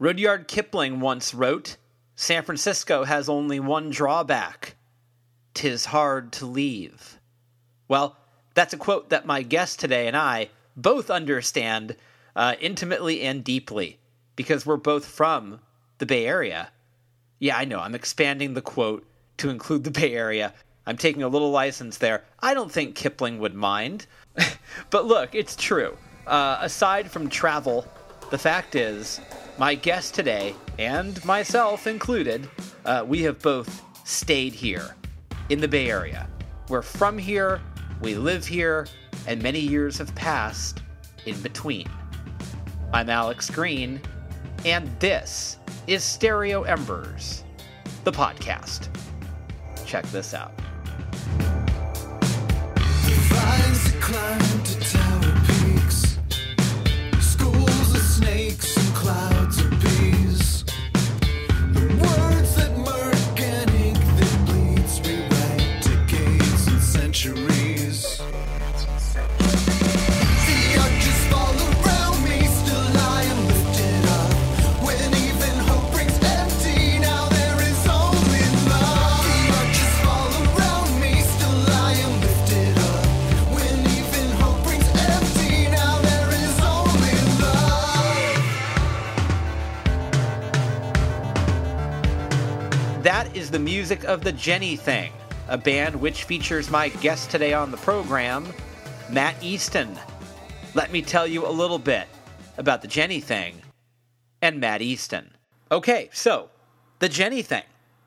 Rudyard Kipling once wrote San Francisco has only one drawback tis hard to leave. Well, that's a quote that my guest today and I both understand uh, intimately and deeply because we're both from the Bay Area. Yeah, I know, I'm expanding the quote to include the Bay Area. I'm taking a little license there. I don't think Kipling would mind. but look, it's true. Uh, aside from travel, the fact is, my guest today, and myself included, uh, we have both stayed here in the Bay Area. We're from here, we live here, and many years have passed in between. I'm Alex Green, and this is Stereo Embers, the podcast. Check this out. snakes clouds the music of the Jenny Thing, a band which features my guest today on the program, Matt Easton. Let me tell you a little bit about the Jenny Thing and Matt Easton. Okay, so the Jenny Thing.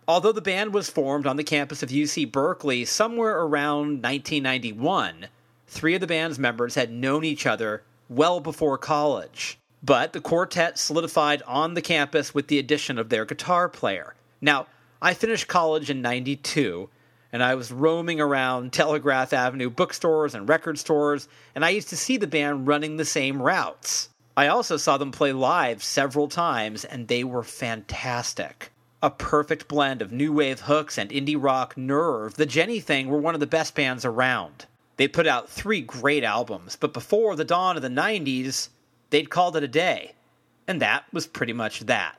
Although the band was formed on the campus of UC Berkeley somewhere around 1991, three of the band's members had known each other well before college. But the quartet solidified on the campus with the addition of their guitar player. Now, I finished college in 92, and I was roaming around Telegraph Avenue bookstores and record stores, and I used to see the band running the same routes. I also saw them play live several times, and they were fantastic. A perfect blend of new wave hooks and indie rock nerve, the Jenny Thing were one of the best bands around. They put out three great albums, but before the dawn of the 90s, they'd called it a day. And that was pretty much that.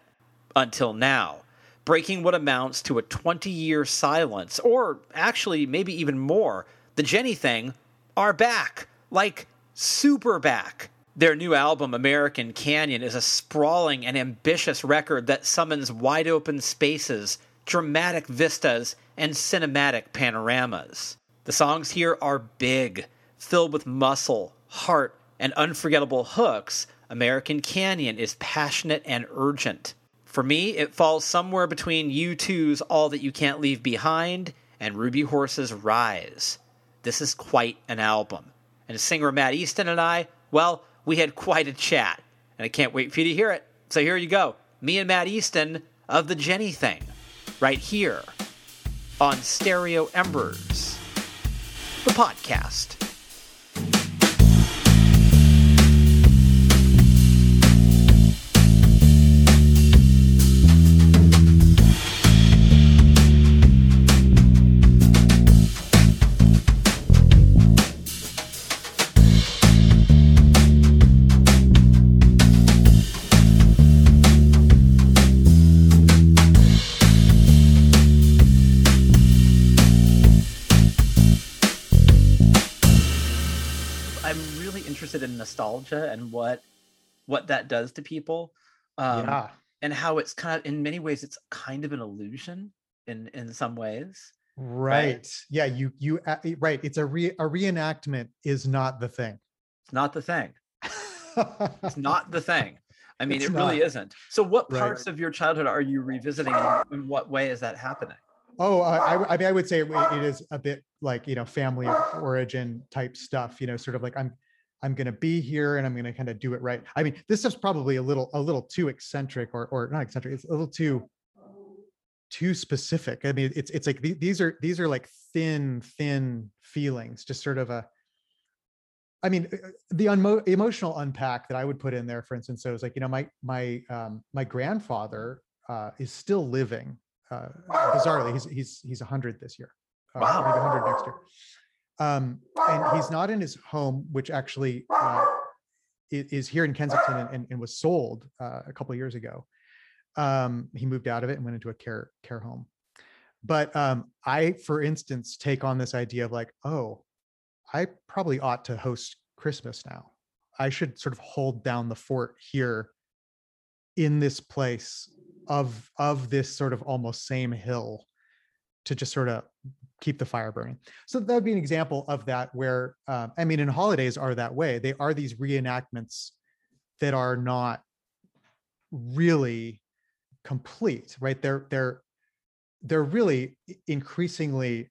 Until now breaking what amounts to a 20 year silence, or actually, maybe even more. The Jenny Thing are back. Like, super back. Their new album, American Canyon, is a sprawling and ambitious record that summons wide open spaces, dramatic vistas, and cinematic panoramas. The songs here are big, filled with muscle, heart, and unforgettable hooks. American Canyon is passionate and urgent. For me, it falls somewhere between U2's All That You Can't Leave Behind and Ruby Horse's Rise. This is quite an album. And singer Matt Easton and I, well, we had quite a chat. And I can't wait for you to hear it. So here you go. Me and Matt Easton of The Jenny Thing, right here on Stereo Embers, the podcast. Nostalgia and what what that does to people. Um, yeah. and how it's kind of in many ways it's kind of an illusion in in some ways. Right. Yeah. You, you, uh, right. It's a re, a reenactment is not the thing. It's not the thing. It's not the thing. I mean, It's it really not. isn't. So, what Right. parts of your childhood are you revisiting? and In what way is that happening? Oh, I, I- I mean, I would say it it is a bit like you know family of origin type stuff. You know, sort of like I'm I'm going to be here and I'm going to kind of do it right. I mean, this is probably a little a little too eccentric or or not eccentric. It's a little too too specific. I mean, it's it's like the- these are these are like thin thin feelings, just sort of a. I mean, uh, the unmo- emotional unpack that I would put in there, for instance, so it was like you know my my um, my grandfather uh, is still living. Uh, bizarrely, he's he's he's hundred this year. Uh, Wow. hundred next year. Um, and he's not in his home, which actually uh, is here in Kensington and, and, and was sold uh, a couple years ago. Um, he moved out of it and went into a care care home. But um, I, for instance, take on this idea of like, oh, I probably ought to host Christmas now. I should sort of hold down the fort here in this place of of this sort of almost same hill to just sort of keep the fire burning. So that would be an example of that where um, I mean, and holidays are that way. They are these reenactments that are not really complete, right? They're they're they're really increasingly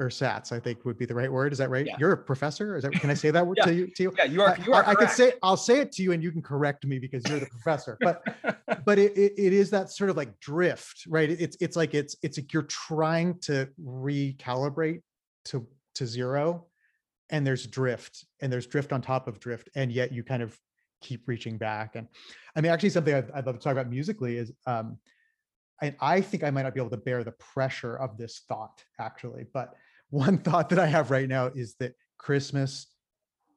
ersatz, I think would be the right word. Is that right? Yeah. You're a professor. Is that can I say that word Yeah. to you? To you? Yeah, you are. I- You are. I, I could say I'll say it to you and you can correct me because you're the professor. But but it, it, it is that sort of like drift, right? It's it's like it's it's like you're trying to recalibrate to to zero, and there's drift, and there's drift on top of drift, and yet you kind of keep reaching back. And I mean, actually, something I'd, I'd love to talk about musically is, um, and I think I might not be able to bear the pressure of this thought actually, but one thought that I have right now is that Christmas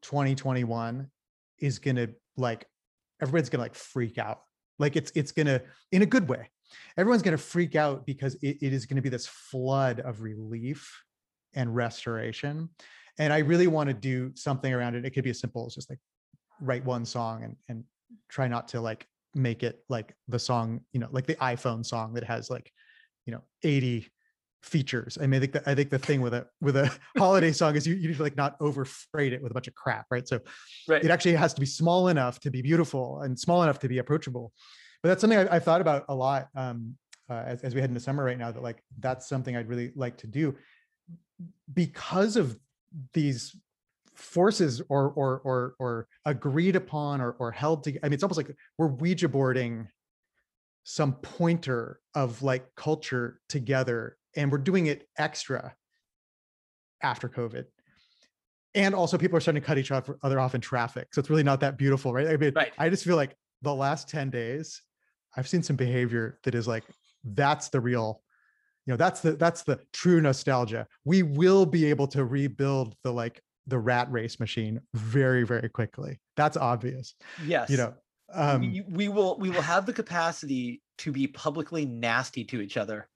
2021 is gonna like everybody's gonna like freak out. Like it's it's gonna in a good way. Everyone's gonna freak out because it, it is gonna be this flood of relief and restoration. And i really want to do something around it. It could be as simple as just like write one song and and try not to like make it like the song you know like the iphone song that has like you know 80 features. I mean i think that i think the thing with a with a holiday song is you you need to like not overfreight it with a bunch of crap right? So Right. it actually has to be small enough to be beautiful and small enough to be approachable. But that's something I, i've thought about a lot um uh, as, as we head into summer right now that like that's something i'd really like to do. Because of these forces or or or or agreed upon or or held together i mean it's almost like we're ouija boarding some pointer of like culture together and we're doing it extra after covid and also people are starting to cut each other off in traffic so it's really not that beautiful right i mean Right. i just feel like the last 10 days i've seen some behavior that is like that's the real you know that's the that's the true nostalgia we will be able to rebuild the like the rat race machine very very quickly that's obvious Yes. you know um we, we will. We will have the capacity to be publicly nasty to each other.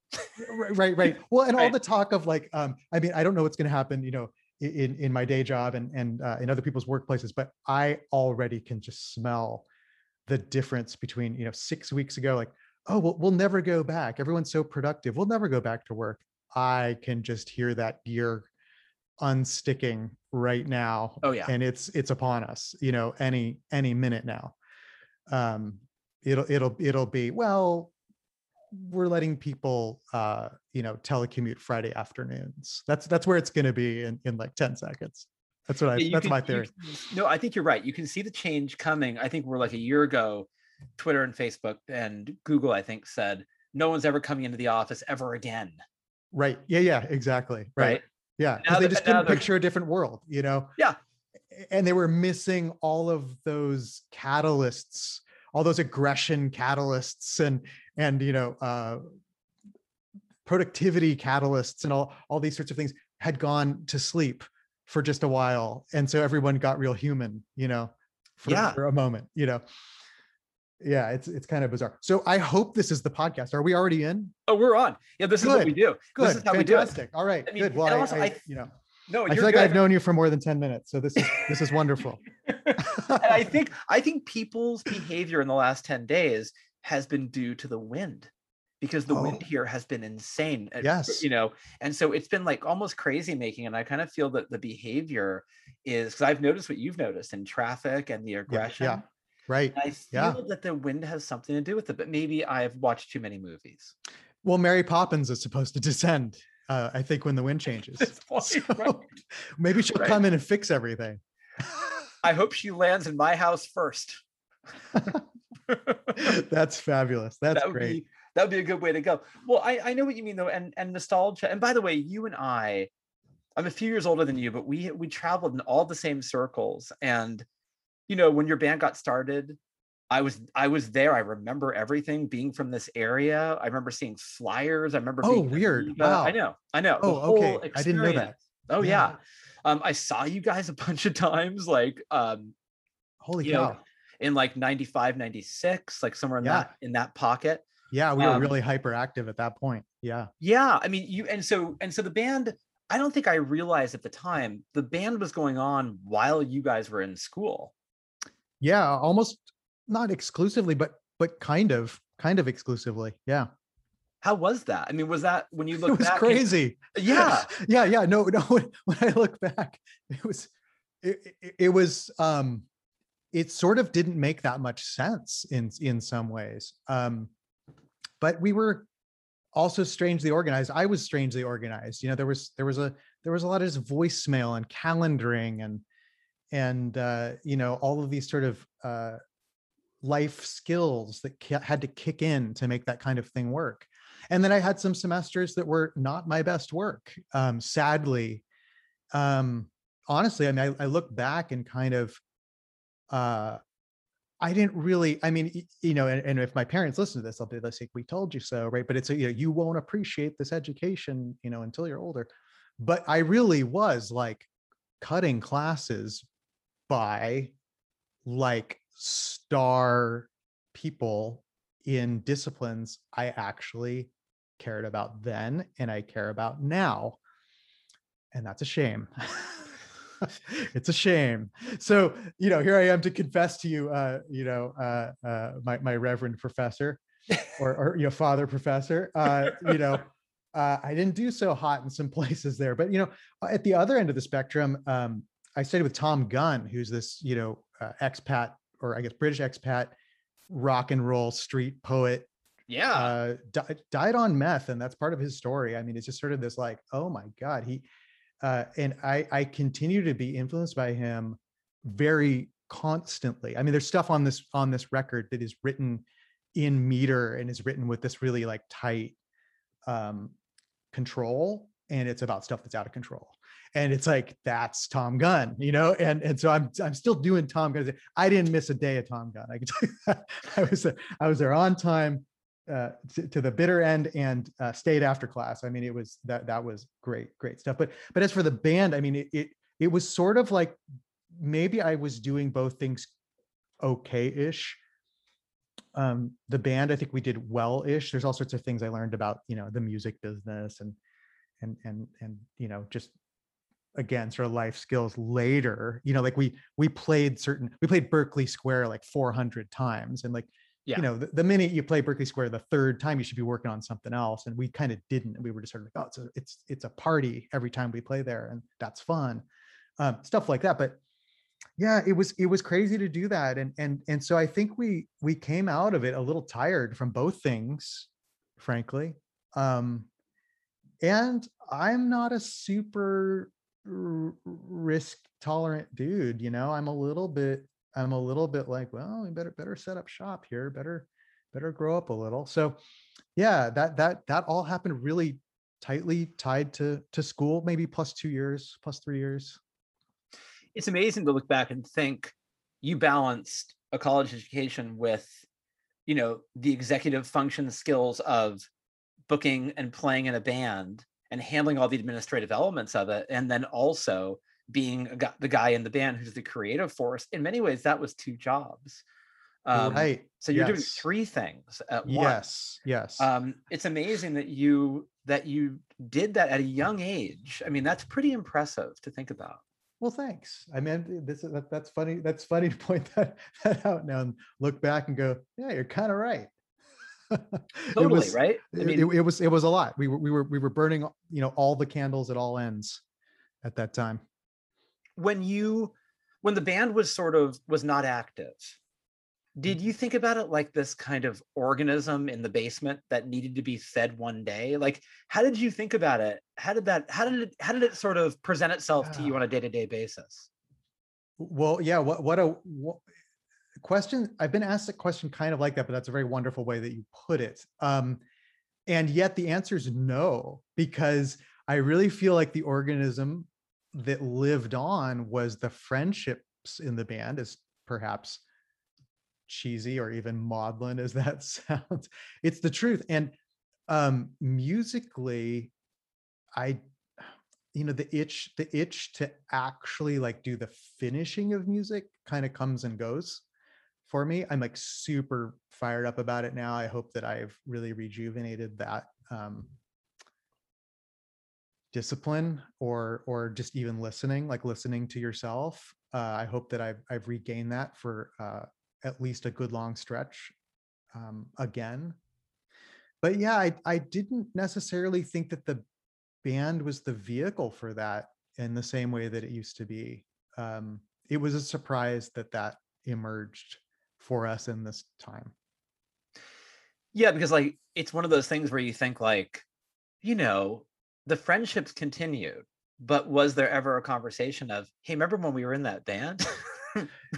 Right right right. Well and all the talk of like um i mean i don't know what's going to happen you know in in my day job and and uh, in other people's workplaces but i already can just smell the difference between you know six weeks ago like oh well, we'll never go back. Everyone's so productive. We'll never go back to work. I can just hear that gear unsticking right now Oh yeah. and it's it's upon us you know any any minute now. Um it'll it'll it'll be well we're letting people uh you know telecommute friday afternoons that's that's where it's going to be in in like 10 seconds that's what i Yeah, that's can- my theory can- no, I think you're right. You can see the change coming. I think we're like a year ago. Twitter and Facebook and Google, I think, said no one's ever coming into the office ever again. right yeah yeah exactly right, Right. yeah they just couldn't picture a different world you know Yeah. and they were missing all of those catalysts all those aggression catalysts and and you know uh productivity catalysts and all all these sorts of things had gone to sleep for just a while and so everyone got real human you know for, Yeah. for a moment you know yeah it's it's kind of bizarre so i hope this is the podcast are we already in Oh, we're on. Yeah, this is what we do. good This is how we do it. fantastic all right I mean, good well I, also I- I- you know No, i feel like good. i've known you for more than 10 minutes so this is this is wonderful and I think I think people's behavior in the last 10 days has been due to the wind because the wind Oh. here has been insane. Yes. You know, and so it's been like almost crazy making. And I kind of feel that the behavior is because I've noticed what you've noticed in traffic and the aggression. yeah right And I feel Yeah. that the wind has something to do with it, but maybe I've watched too many movies. well mary poppins is supposed to descend uh, i think when the wind changes point, So, right? maybe she'll Right. come in and fix everything I hope she lands in my house first. that's fabulous that's that would great be that would be a good way to go. Well, I, I know what you mean though, and and nostalgia. And by the way, you and I, I'm a few years older than you, but we we traveled in all the same circles. And you know, when your band got started, I was I was there. I remember everything being from this area. I remember seeing flyers. I remember. Oh, weird. Viva. I know. I know. Oh, okay. I didn't know that. Oh yeah. Um, I saw you guys a bunch of times. Like, um, Holy You know, cow. In like 95, 96, like somewhere in Yeah. that in that pocket. Yeah, we were um, really hyperactive at that point. Yeah. Yeah, I mean, you and so and so the band. I don't think I realized at the time the band was going on while you guys were in school. Yeah, almost not exclusively, but but kind of, kind of exclusively. Yeah. How was that? I mean, was that when you look it was back? crazy. Yeah, yeah, yeah. No, no. When, when I look back, it was it, it, it was um it sort of didn't make that much sense in in some ways. Um but we were also strangely organized. I was strangely organized. You know, there was there was a there was a lot of just voicemail and calendaring and and uh, you know all of these sort of uh, life skills that ki- had to kick in to make that kind of thing work. And then I had some semesters that were not my best work. Um, sadly, um, honestly, I mean, I, I look back and kind of, uh, I didn't really. I mean, you know, and, and if my parents listen to this, they'll be like, "We told you so," right? But it's you know, you won't appreciate this education, you know, until you're older. But I really was like cutting classes by like star people in disciplines I actually cared about then and I care about now. And that's a shame. it's a shame. So, you know, here I am to confess to you, uh, you know, uh, uh, my, my reverend professor or, or, you know, father professor, uh, you know, uh, I didn't do so hot in some places there, but, you know, at the other end of the spectrum, um, I studied with Thom Gunn, who's this, you know, uh, expat or I guess British expat rock and roll street poet yeah. uh, di- died on meth, and that's part of his story. I mean, it's just sort of this like, oh my god, he uh, and I I continue to be influenced by him very constantly. I mean, there's stuff on this on this record that is written in meter and is written with this really like tight um, control, and it's about stuff that's out of control. And it's like that's Thom Gunn, you know, and and so I'm I'm still doing Thom Gunn. I didn't miss a day of Thom Gunn. I can tell you that. I was I was there on time uh, to, to the bitter end and uh, stayed after class. I mean, it was that that was great, great stuff. But but as for the band, I mean, it it, it was sort of like maybe I was doing both things okay-ish. Um, the band, I think we did well-ish. There's all sorts of things I learned about, you know, the music business and and and and you know, just again sort of life skills later you know like we we played certain we played berkeley square like 400 times and like Yeah. you know the, the minute you play berkeley square the third time you should be working on something else and we kind of didn't we were just sort of like oh it's a, it's it's a party every time we play there and that's fun um, stuff like that but yeah it was it was crazy to do that and and and so i think we we came out of it a little tired from both things frankly um and i'm not a super risk tolerant dude you know i'm a little bit i'm a little bit like well we better better set up shop here better better grow up a little. So yeah that that that all happened really tightly tied to to school maybe plus two years plus three years. It's amazing to look back and think you balanced a college education with you know the executive function skills of booking and playing in a band and handling all the administrative elements of it and then also being a gu- the guy in the band who's the creative force in many ways that was two jobs um, right so you're doing three things at once yes yes um, it's amazing that you that you did that at a young age i mean that's pretty impressive to think about Well, thanks. I mean, this is that, that's funny. That's funny to point that, that out now and look back and go, yeah, you're kind of right. It totally was- right i It, mean it, it was it was a lot. We were we were we were burning, you know, all the candles at all ends at that time. When you when the band was sort of was not active did you think about it like this kind of organism in the basement that needed to be fed one day like how did you think about it how did that how did it how did it sort of present itself to you on a day-to-day basis Well, yeah. What what a what, question? I've been asked a question kind of like that, but that's a very wonderful way that you put it. Um, and yet the answer is no, because I really feel like the organism that lived on was the friendships in the band, as perhaps cheesy or even maudlin as that sounds. It's the truth. And um, musically, I you know the itch the itch to actually like do the finishing of music kind of comes and goes for me i'm like super fired up about it now i hope that i've really rejuvenated that um discipline or or just even listening like listening to yourself uh, i hope that i've i've regained that for uh at least a good long stretch um again. But yeah i i didn't necessarily think that the band was the vehicle for that in the same way that it used to be. Um it was a surprise that that emerged for us in this time. Yeah, because like it's one of those things where you think like, you know, the friendships continued, but was there ever a conversation of, hey, remember when we were in that band?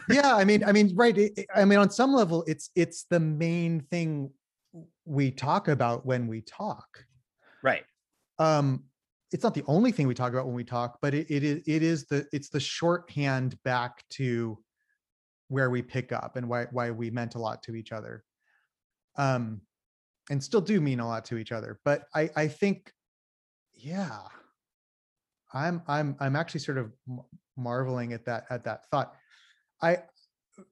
yeah i mean i mean right i mean on some level it's it's the main thing we talk about when we talk right. um it's not the only thing we talk about when we talk but it, it is it is the it's the shorthand back to where we pick up and why why we meant a lot to each other um and still do mean a lot to each other but i i think yeah. I'm i'm i'm actually sort of marveling at that at that thought. I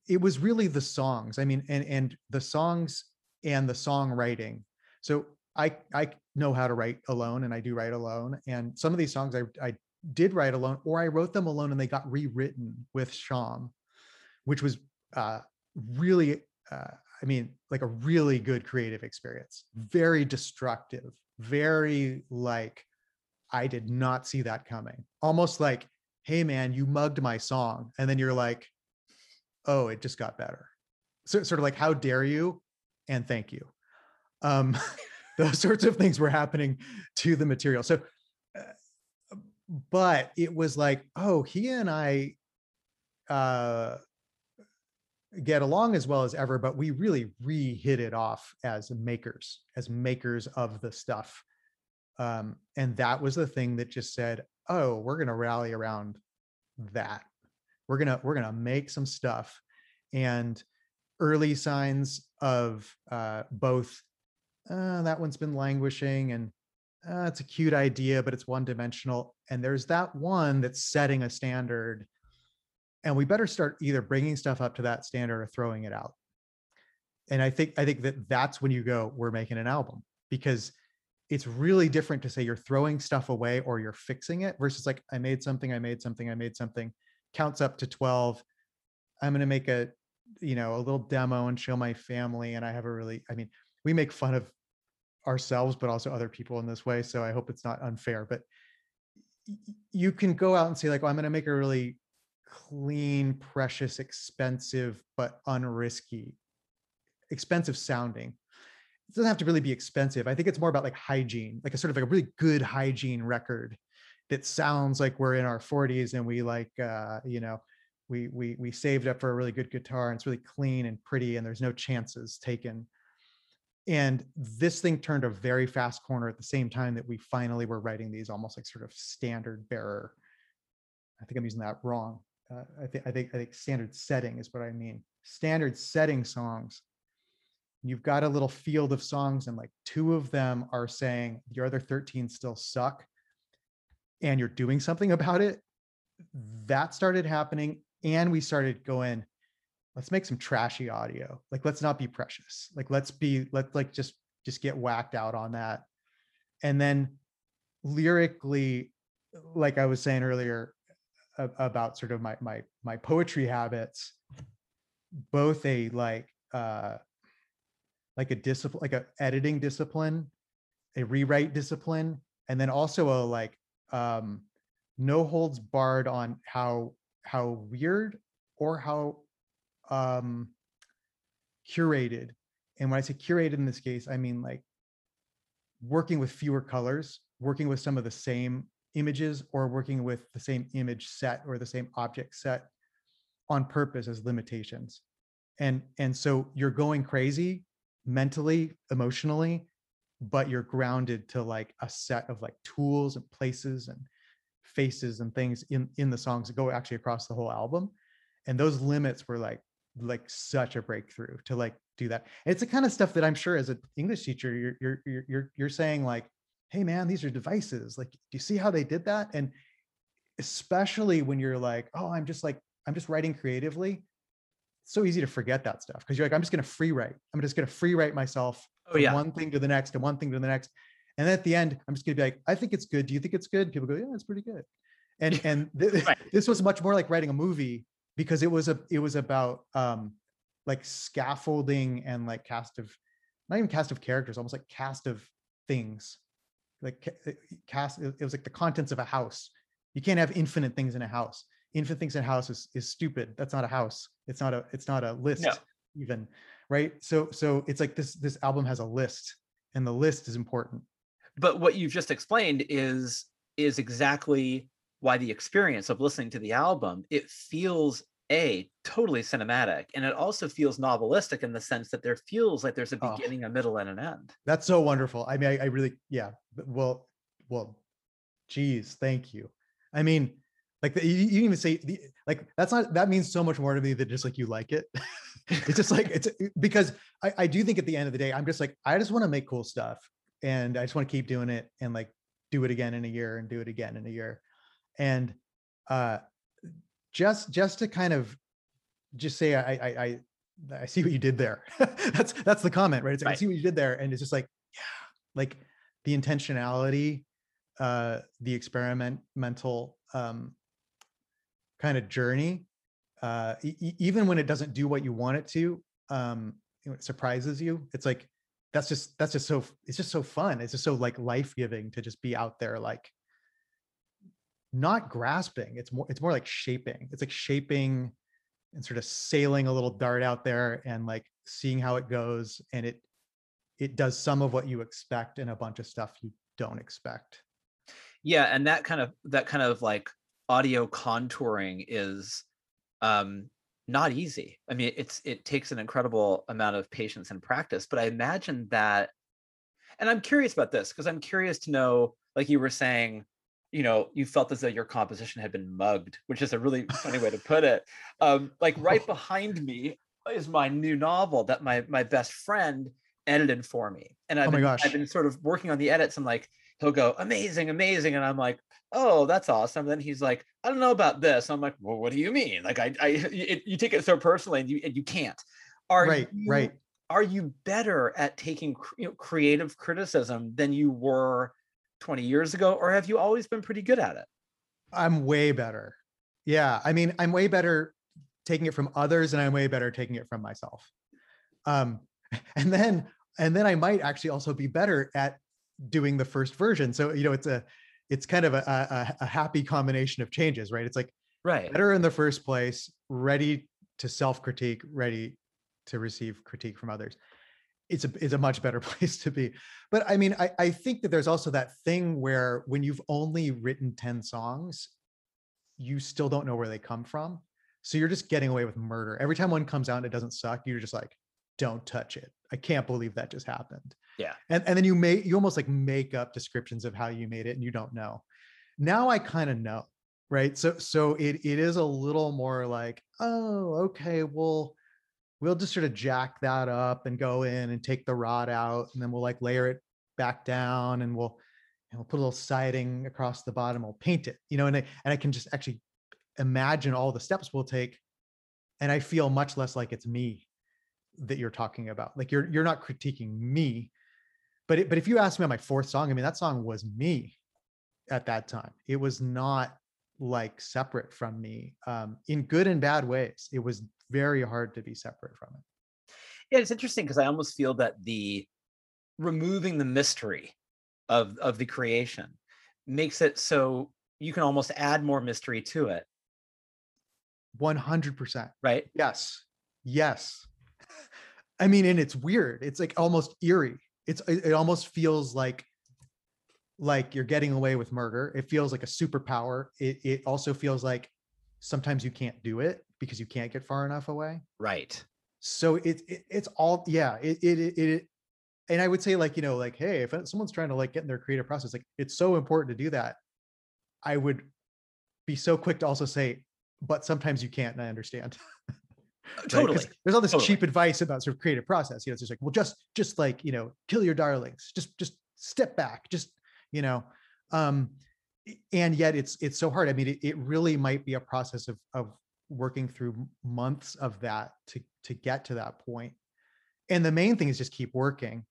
it was really the songs i mean and and the songs and the songwriting. So i i know how to write alone and i do write alone and some of these songs i i did write alone or i wrote them alone and they got rewritten with sham which was uh really uh i mean like a really good creative experience. Very destructive very like i did not see that coming. Almost like hey man you mugged my song. And then you're like oh it just got better. So sort of like how dare you? And thank you. Um those sorts of things were happening to the material. So uh, but it was like oh he and i uh get along as well as ever but we really re-hit it off as makers as makers of the stuff um and that was the thing that just said oh we're going to rally around that. We're going to we're going to make some stuff. And early signs of uh both uh, that one's been languishing and uh, it's a cute idea but it's one dimensional and there's that one that's setting a standard and we better start either bringing stuff up to that standard or throwing it out. And i think i think that that's when you go we're making an album because it's really different to say you're throwing stuff away or you're fixing it versus like i made something i made something i made something. Counts up to 12 i'm going to make a you know a little demo and show my family and i have a really i mean we make fun of ourselves but also other people in this way so i hope it's not unfair but you can go out and say like well, i'm going to make a really clean precious expensive but unrisky expensive sounding it doesn't have to really be expensive. I think it's more about like hygiene like a sort of like a really good hygiene record that sounds like we're in our 40s and we like uh you know we we we saved up for a really good guitar and it's really clean and pretty and there's no chances taken. And this thing turned a very fast corner at the same time that we finally were writing these almost like sort of standard bearer. I think i'm using that wrong. Uh, i think i think i think standard setting is what i mean. Standard setting songs you've got a little field of songs and like two of them are saying your other 13 still suck and you're doing something about it that started happening and we started going let's make some trashy audio. Like let's not be precious. Like let's be let's like just just get whacked out on that. And then lyrically like i was saying earlier about sort of my my my poetry habits both a like uh like a discipline like a editing discipline a rewrite discipline and then also a like um no holds barred on how how weird or how um curated. And when i say curated in this case i mean like working with fewer colors working with some of the same images or working with the same image set or the same object set on purpose as limitations. And and so you're going crazy mentally emotionally but you're grounded to like a set of like tools and places and faces and things in in the songs that go actually across the whole album and those limits were like like such a breakthrough to like do that it's the kind of stuff that i'm sure as an english teacher you're you're you're you're, you're saying like hey man these are devices like do you see how they did that and especially when you're like, oh, I'm just like, I'm just writing creatively. So easy to forget that stuff because you're like, I'm just going to free write. I'm just going to free write myself Oh from yeah. one thing to the next and one thing to the next. And then at the end, I'm just going to be like, I think it's good. Do you think it's good? People go, yeah, it's pretty good. And and th- Right. this was much more like writing a movie because it was a it was about um like scaffolding and like cast of not even cast of characters, almost like cast of things. Like uh, cast it was like the contents of a house. You can't have infinite things in a house. Infinite things in a house is, is stupid. That's not a house. It's not a it's not a list No. even. Right. So so it's like this this album has a list and the list is important. but what you've just explained is is exactly why the experience of listening to the album it feels a totally cinematic and it also feels novelistic in the sense that there feels like there's a Oh. beginning a middle and an end That's so wonderful. I mean, I, I really, yeah. Well, well, geez, thank you. I mean, like the, you, you didn't even say the, like that's not that means so much more to me than just like you like it. it's just like it's because I, I do think at the end of the day, I'm just like I just want to make cool stuff and I just want to keep doing it and like do it again in a year and do it again in a year, and uh, just just to kind of just say I I I, I see what you did there. that's that's the comment, right? It's like, I see what you did there, and it's just like yeah, like the intentionality, uh, the experimental um, kind of journey. Uh, e- even when it doesn't do what you want it to, um, it surprises you. It's like that's just that's just so it's just so fun. It's just so like life giving to just be out there like not grasping. It's more it's more like shaping. It's like shaping and sort of sailing a little dart out there and like seeing how it goes and it it does some of what you expect and a bunch of stuff you don't expect yeah and that kind of that kind of like audio contouring is um not easy. I mean it's it takes an incredible amount of patience and practice but i imagine that and i'm curious about this because i'm curious to know like you were saying you know you felt as though your composition had been mugged which is a really funny way to put it. Um like right behind me is my new novel that my my best friend edited for me and i've Oh been, i've been sort of working on the edits and like he'll go amazing amazing and i'm like oh that's awesome. Then he's like i don't know about this. I'm like well what do you mean? Like i i it, you take it so personally and you and you can't. Are right you, right. are you better at taking you know, creative criticism than you were 20 years ago or have you always been pretty good at it? I'm way better. Yeah i mean i'm way better taking it from others and i'm way better taking it from myself. Um and then and then i might actually also be better at doing the first version so you know it's a it's kind of a, a, a happy combination of changes right it's like right better in the first place, ready to self-critique, ready to receive critique from others. It's a it's a much better place to be. But I mean, I, I think that there's also that thing where when you've only written 10 songs, you still don't know where they come from. So you're just getting away with murder. Every time one comes out and it doesn't suck, you're just like, don't touch it. I can't believe that just happened. Yeah. And and then you make you almost like make up descriptions of how you made it and you don't know. Now I kind of know right so so it it is a little more like oh okay well we'll just sort of jack that up and go in and take the rod out and then we'll like layer it back down and we'll and we'll put a little siding across the bottom we'll paint it you know and I, and I can just actually imagine all the steps we'll take and I feel much less like it's me that you're talking about like you're you're not critiquing me but it, but if you ask me on my fourth song I mean that song was me at that time it was not like separate from me um, in good and bad ways. It was very hard to be separate from it. yeah it's interesting because i almost feel that the removing the mystery of of the creation makes it so you can almost add more mystery to it 100%. right Yes. Yes. I mean, and it's weird. It's like almost eerie. It's it, almost feels like like you're getting away with murder. It feels like a superpower. It it also feels like sometimes you can't do it because you can't get far enough away. right so it, it it's all yeah it, it it it and i would say like you know like hey if someone's trying to like get in their creative process like it's so important to do that i would be so quick to also say but sometimes you can't and i understand right? totally there's all this Totally. cheap advice about sort of creative process you know it's just like well just just like you know kill your darlings just just step back just you know um and yet it's it's so hard i mean it, it really might be a process of of working through months of that to to get to that point and the main thing is just keep working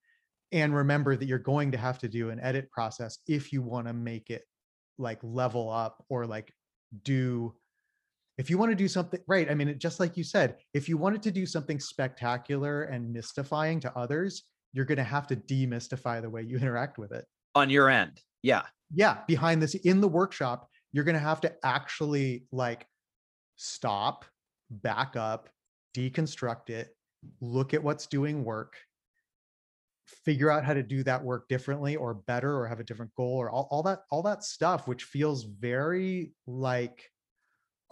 and remember that you're going to have to do an edit process if you want to make it like level up or like do if you want to do something right i mean it, just like you said if you wanted to do something spectacular and mystifying to others you're going to have to demystify the way you interact with it On your end. Yeah. yeah behind this in the workshop you're going to have to actually like stop back up deconstruct it look at what's doing work figure out how to do that work differently or better or have a different goal or all, all that all that stuff which feels very like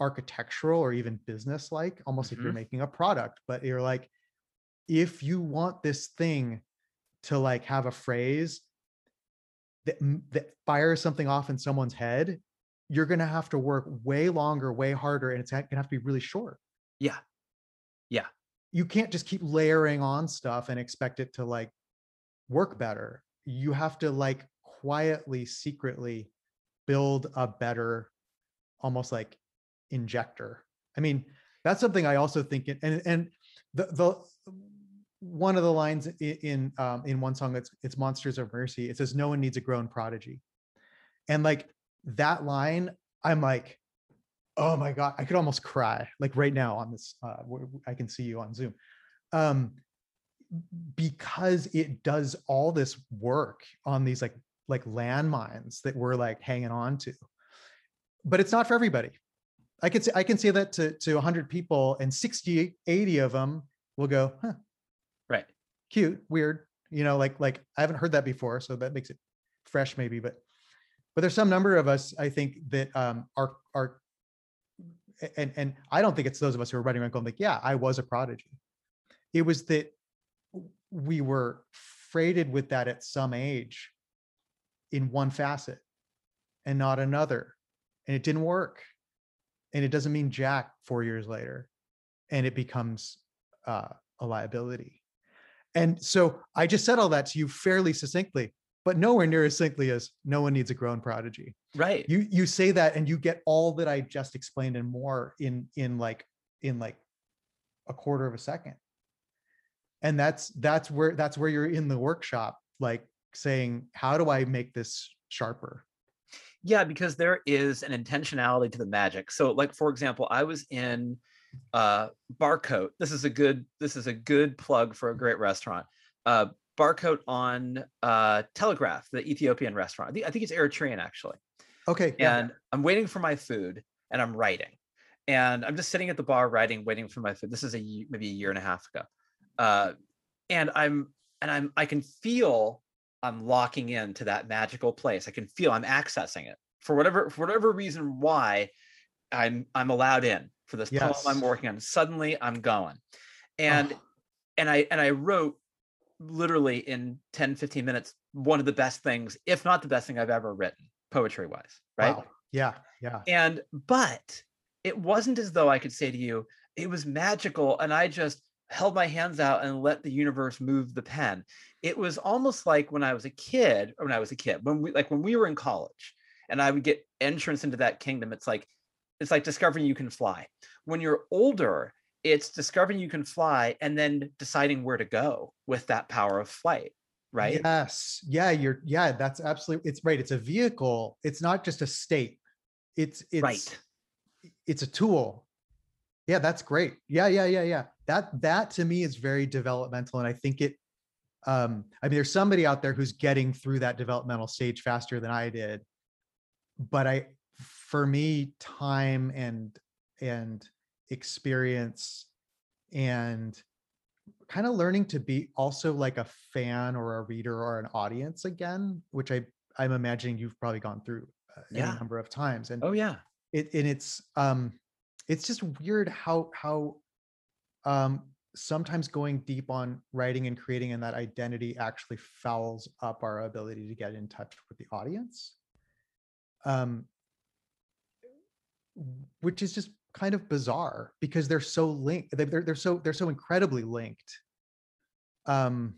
architectural or even business like almost like you're Mhm. making a product but you're like if you want this thing to like have a phrase that that fires something off in someone's head you're going to have to work way longer way harder and it's going to have to be really short Yeah. Yeah. you can't just keep layering on stuff and expect it to like work better you have to like quietly secretly build a better almost like injector. I mean that's something i also think it, and and the the one of the lines i- in um in one song that's it's monsters of mercy it says no one needs a grown prodigy. And like that line i'm like oh my god i could almost cry like right now on this uh i can see you on zoom. Um because it does all this work on these like like landmines that we're like hanging on to. But it's not for everybody i can say i can say that to to 100 people and 60 80 of them will go huh Right. cute weird you know like like i haven't heard that before so that makes it fresh maybe but but there's some number of us i think that um are are and and i don't think it's those of us who are running around going like yeah i was a prodigy it was that we were freighted with that at some age in one facet and not another and it didn't work and it doesn't mean jack four years later and it becomes uh, a liability. And so i just said all that to you fairly succinctly but nowhere near as succinctly as no one needs a grown prodigy. Right. you you say that and you get all that i just explained and more in in like in like a quarter of a second. And that's that's where that's where you're in the workshop like saying how do i make this sharper Yeah, because there is an intentionality to the magic. So, like for example, I was in uh Barcote. This is a good this is a good plug for a great restaurant. Uh Barcote on uh Telegraph, the Ethiopian restaurant. I think, it's Eritrean actually. okay yeah, And I'm waiting for my food and I'm writing. And I'm just sitting at the bar writing, waiting for my food. This is a maybe a year and a half ago. Uh and I'm and I'm I can feel I'm locking into that magical place. I can feel I'm accessing it for whatever for whatever reason why I'm I'm allowed in for this poem I'm working on. Suddenly I'm going. And Oh, and I and I wrote literally in 10 15 minutes one of the best things, if not the best thing I've ever written, poetry wise, right? wow. yeah yeah And but it wasn't as though I could say to you, it was magical, and I just held my hands out and let the universe move the pen. It was almost like when I was a kid, or when I was a kid, when we like when we were in college, and I would get entrance into that kingdom. It's like it's like discovering you can fly. When you're older, it's discovering you can fly and then deciding where to go with that power of flight, right? yes yeah you're yeah that's absolutely it's right it's a vehicle it's not just a state it's it's right. it's a tool yeah that's great yeah yeah yeah yeah that that to me is very developmental and i think it um i mean there's somebody out there who's getting through that developmental stage faster than i did but i for me time and and experience and kind of learning to be also like a fan or a reader or an audience again which i i'm imagining you've probably gone through uh, Yeah. any number of times and Oh yeah. it and it's um it's just weird how how um sometimes going deep on writing and creating and that identity actually fouls up our ability to get in touch with the audience um which is just kind of bizarre because they're so linked they- they're, they're so they're so incredibly linked um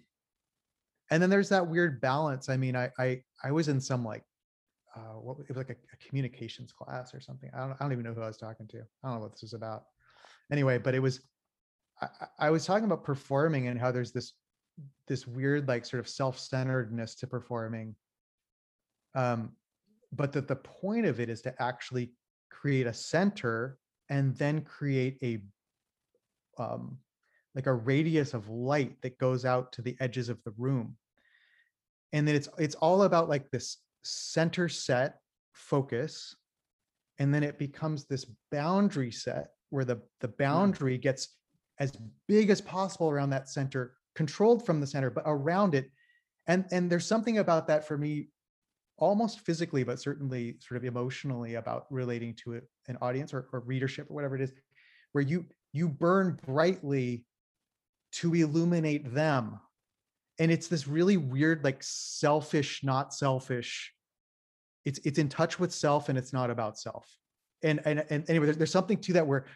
and then there's that weird balance i mean i i i was in some like uh, what it was like a, a, communications class or something. I don't, I don't even know who I was talking to. I don't know what this was about. Anyway, but it was, I, I was talking about performing and how there's this, this weird, like sort of self-centeredness to performing. Um, but that the point of it is to actually create a center and then create a, um, like a radius of light that goes out to the edges of the room and then it's it's all about like this center set focus and then it becomes this boundary set where the the mm. boundary gets as big as possible around that center controlled from the center but around it. And and there's something about that for me almost physically but certainly sort of emotionally about relating to it, an audience or, or readership or whatever it is where you you burn brightly to illuminate them. And it's this really weird like selfish not selfish it's it's in touch with self and it's not about self. And and, and anyway there's, there's something to that where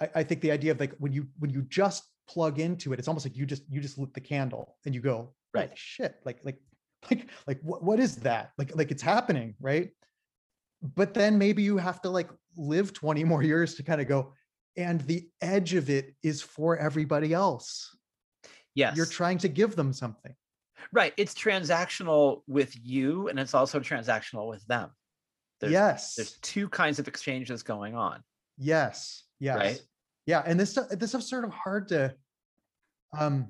I, I think the idea of like when you when you just plug into it it's almost like you just you just lit the candle and you go right shit like like like like what, what is that like like it's happening right but then maybe you have to like live 20 more years to kind of go and the edge of it is for everybody else Yes. You're trying to give them something. Right. It's transactional with you and it's also transactional with them. There's, yes. There's two kinds of exchanges going on. Yes. Yes. Right. Yeah. And this this is sort of hard to um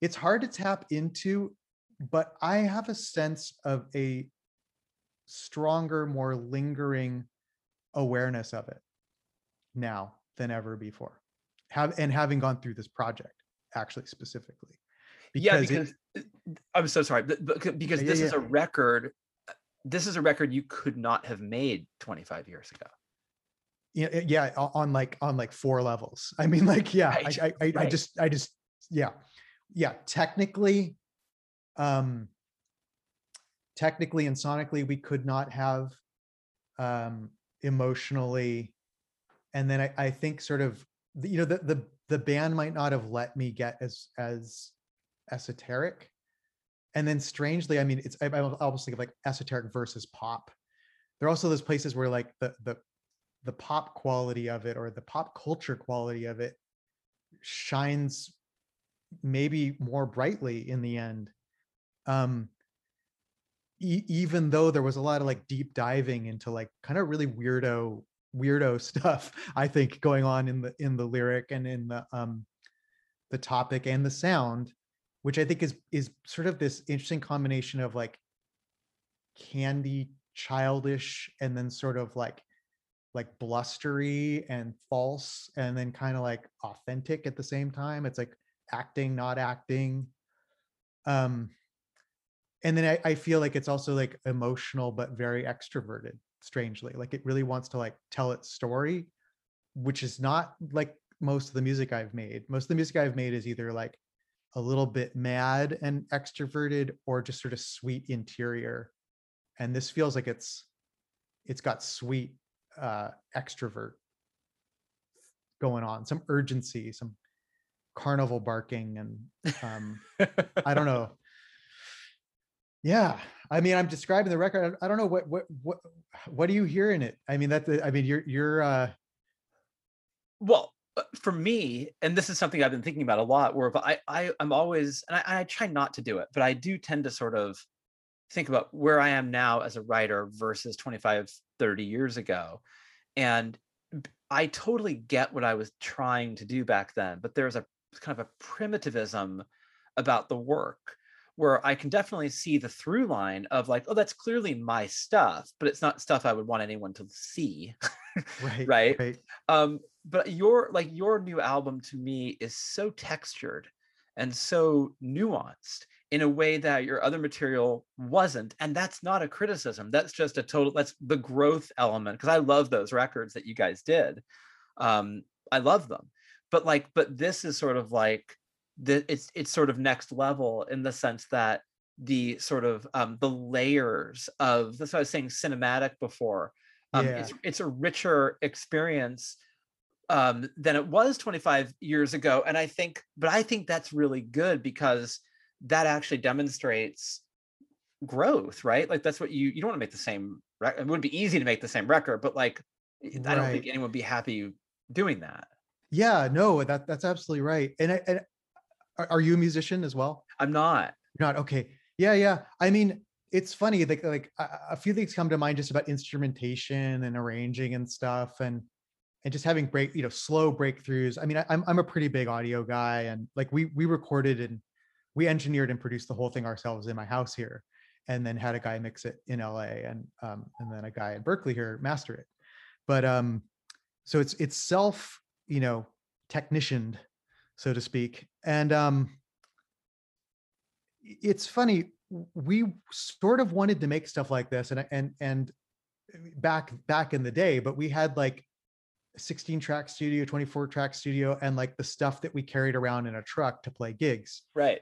it's hard to tap into, but I have a sense of a stronger, more lingering awareness of it now than ever before. Have and having gone through this project actually specifically. Because yeah, because it, uh, I'm so sorry, because this yeah, is a record. Uh, this is a record you could not have made 25 years ago. Yeah, yeah, on like on like four levels. I mean, like, yeah, right. I, I, right. I just, I just, yeah, yeah. Technically, um, technically and sonically, we could not have, um, emotionally, and then I, I think sort of, you know, the the the band might not have let me get as as esoteric and then strangely i mean it's i, I almost think of like esoteric versus pop there are also those places where like the the the pop quality of it or the pop culture quality of it shines maybe more brightly in the end. Um e- even though there was a lot of like deep diving into like kind of really weirdo weirdo stuff i think going on in the in the lyric and in the um the topic and the sound which i think is is sort of this interesting combination of like candy childish and then sort of like like blustery and false and then kind of like authentic at the same time it's like acting not acting. Um and then I, I feel like it's also like emotional but very extroverted strangely like it really wants to like tell its story which is not like most of the music i've made. Most of the music i've made is either like a little bit mad and extroverted or just sort of sweet interior. And this feels like it's it's got sweet uh extrovert going on some urgency some carnival barking and um i don't know. Yeah i mean i'm describing the record i don't know what what what what do you hear in it? I mean that i mean you're you're uh well uh, for me and this is something i've been thinking about a lot where i, I i'm always and I, I try not to do it but i do tend to sort of think about where i am now as a writer versus 25 30 years ago and i totally get what i was trying to do back then but there's a kind of a primitivism about the work where I can definitely see the through line of like, oh, that's clearly my stuff, but it's not stuff I would want anyone to see. right. right. right. Um, but your like your new album to me is so textured and so nuanced in a way that your other material wasn't. And that's not a criticism. That's just a total that's the growth element. Cause I love those records that you guys did. Um, I love them. But like, but this is sort of like the, it's it's sort of next level in the sense that the sort of um, the layers of that's what I was saying cinematic before. Um, yeah. it's, it's a richer experience um, than it was 25 years ago, and I think, but I think that's really good because that actually demonstrates growth, right? Like that's what you you don't want to make the same. Rec- it wouldn't be easy to make the same record, but like eh, I don't think anyone would be happy doing that. Yeah, no, that that's absolutely right. And, I, and are, are you a musician as well? I'm not. You're not okay. Yeah, yeah. I mean, it's funny. Like, like a, few things come to mind just about instrumentation and arranging and stuff, and and just having break, you know, slow breakthroughs. I mean, I, I'm I'm a pretty big audio guy, and like we we recorded and we engineered and produced the whole thing ourselves in my house here, and then had a guy mix it in LA, and um and then a guy in Berkeley here master it. But um, so it's it's self, you know, technicianed, so to speak, and um it's funny we sort of wanted to make stuff like this and and and back back in the day but we had like 16 track studio 24 track studio and like the stuff that we carried around in a truck to play gigs Right.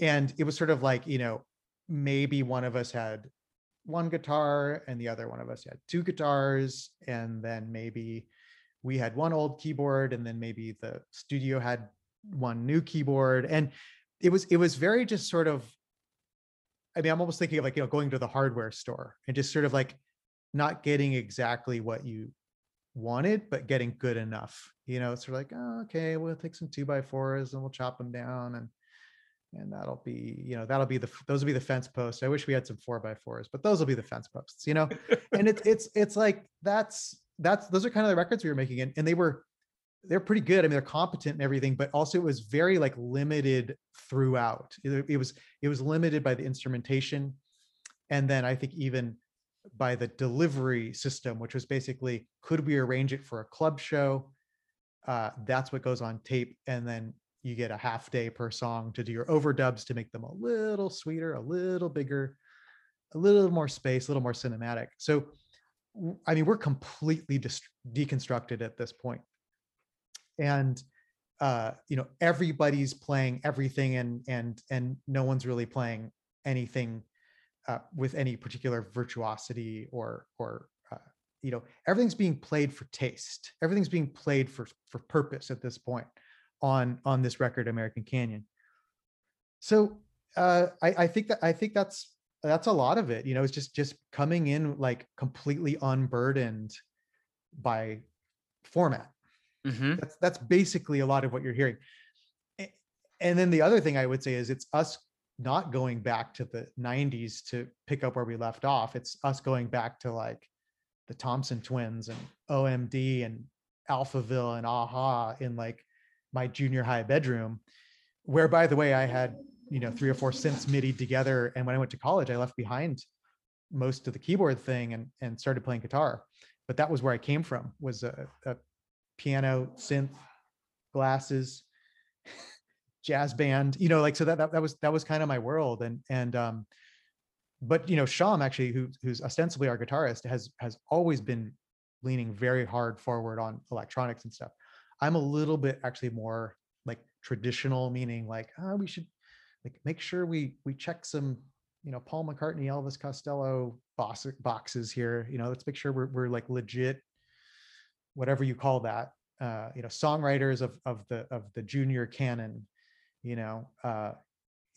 And it was sort of like you know maybe one of us had one guitar and the other one of us had two guitars. And then maybe we had one old keyboard and then maybe the studio had one new keyboard. And it was it was very just sort of i mean i'm almost thinking of like you know going to the hardware store and just sort of like not getting exactly what you wanted but getting good enough you know it's sort of like oh, okay we'll take some two by fours and we'll chop them down and and that'll be you know that'll be the those will be the fence posts. I wish we had some four by fours but those will be the fence posts you know? And it's it's it's like that's that's those are kind of the records we were making and, and they were they're pretty good. I mean they're competent and everything but also it was very like limited throughout. It, it was it was limited by the instrumentation and then i think even by the delivery system which was basically could we arrange it for a club show? Uh, that's what goes on tape and then you get a half day per song to do your overdubs to make them a little sweeter a little bigger a little more space a little more cinematic. So I mean we're completely deconstructed at this point. And uh you know everybody's playing everything and and and no one's really playing anything uh, with any particular virtuosity or or uh, you know everything's being played for taste. Everything's being played for for purpose at this point on on this record american canyon. So uh i i think that i think that's that's a lot of it you know it's just just coming in like completely unburdened by format. Hmm that's that's basically a lot of what you're hearing. And then the other thing i would say is it's us not going back to the 90s to pick up where we left off. It's us going back to like the thompson twins and omd and alphaville and a-ha in like my junior high bedroom where by the way i had you know three or four synths midi together. And when i went to college i left behind most of the keyboard thing and and started playing guitar. But that was where i came from was a, a piano synth glasses jazz band you know like so that, that that was that was kind of my world. And and um but you know Sean actually who who's ostensibly our guitarist has has always been leaning very hard forward on electronics and stuff i'm a little bit actually more like traditional meaning like oh, we should like make sure we we check some you know paul mccartney elvis costello box, boxes here you know let's make sure we're, we're like legit whatever you call that uh you know songwriters of of the of the junior canon you know uh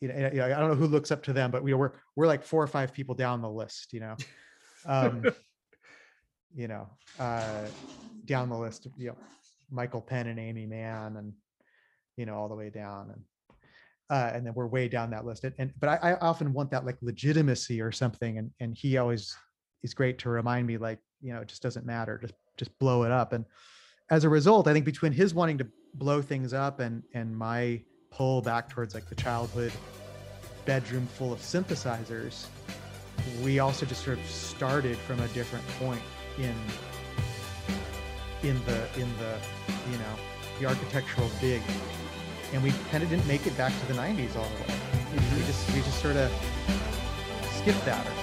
you know, I I don't know who looks up to them, but we we're we're like four or five people down the list, you know. Um, you know, uh, down the list, you know, Michael Penn and Aimee Mann, and you know, all the way down, and uh, and then we're way down that list. And, and but I, I often want that like legitimacy or something, and and he always is great to remind me, like you know, it just doesn't matter, just just blow it up. And as a result, I think between his wanting to blow things up and and my pull back towards like the childhood bedroom full of synthesizers, we also just sort of started from a different point in in the in the you know the architectural dig. And we kind of didn't make it back to the 90s all the way. We mm-hmm. just we just sort of skipped that or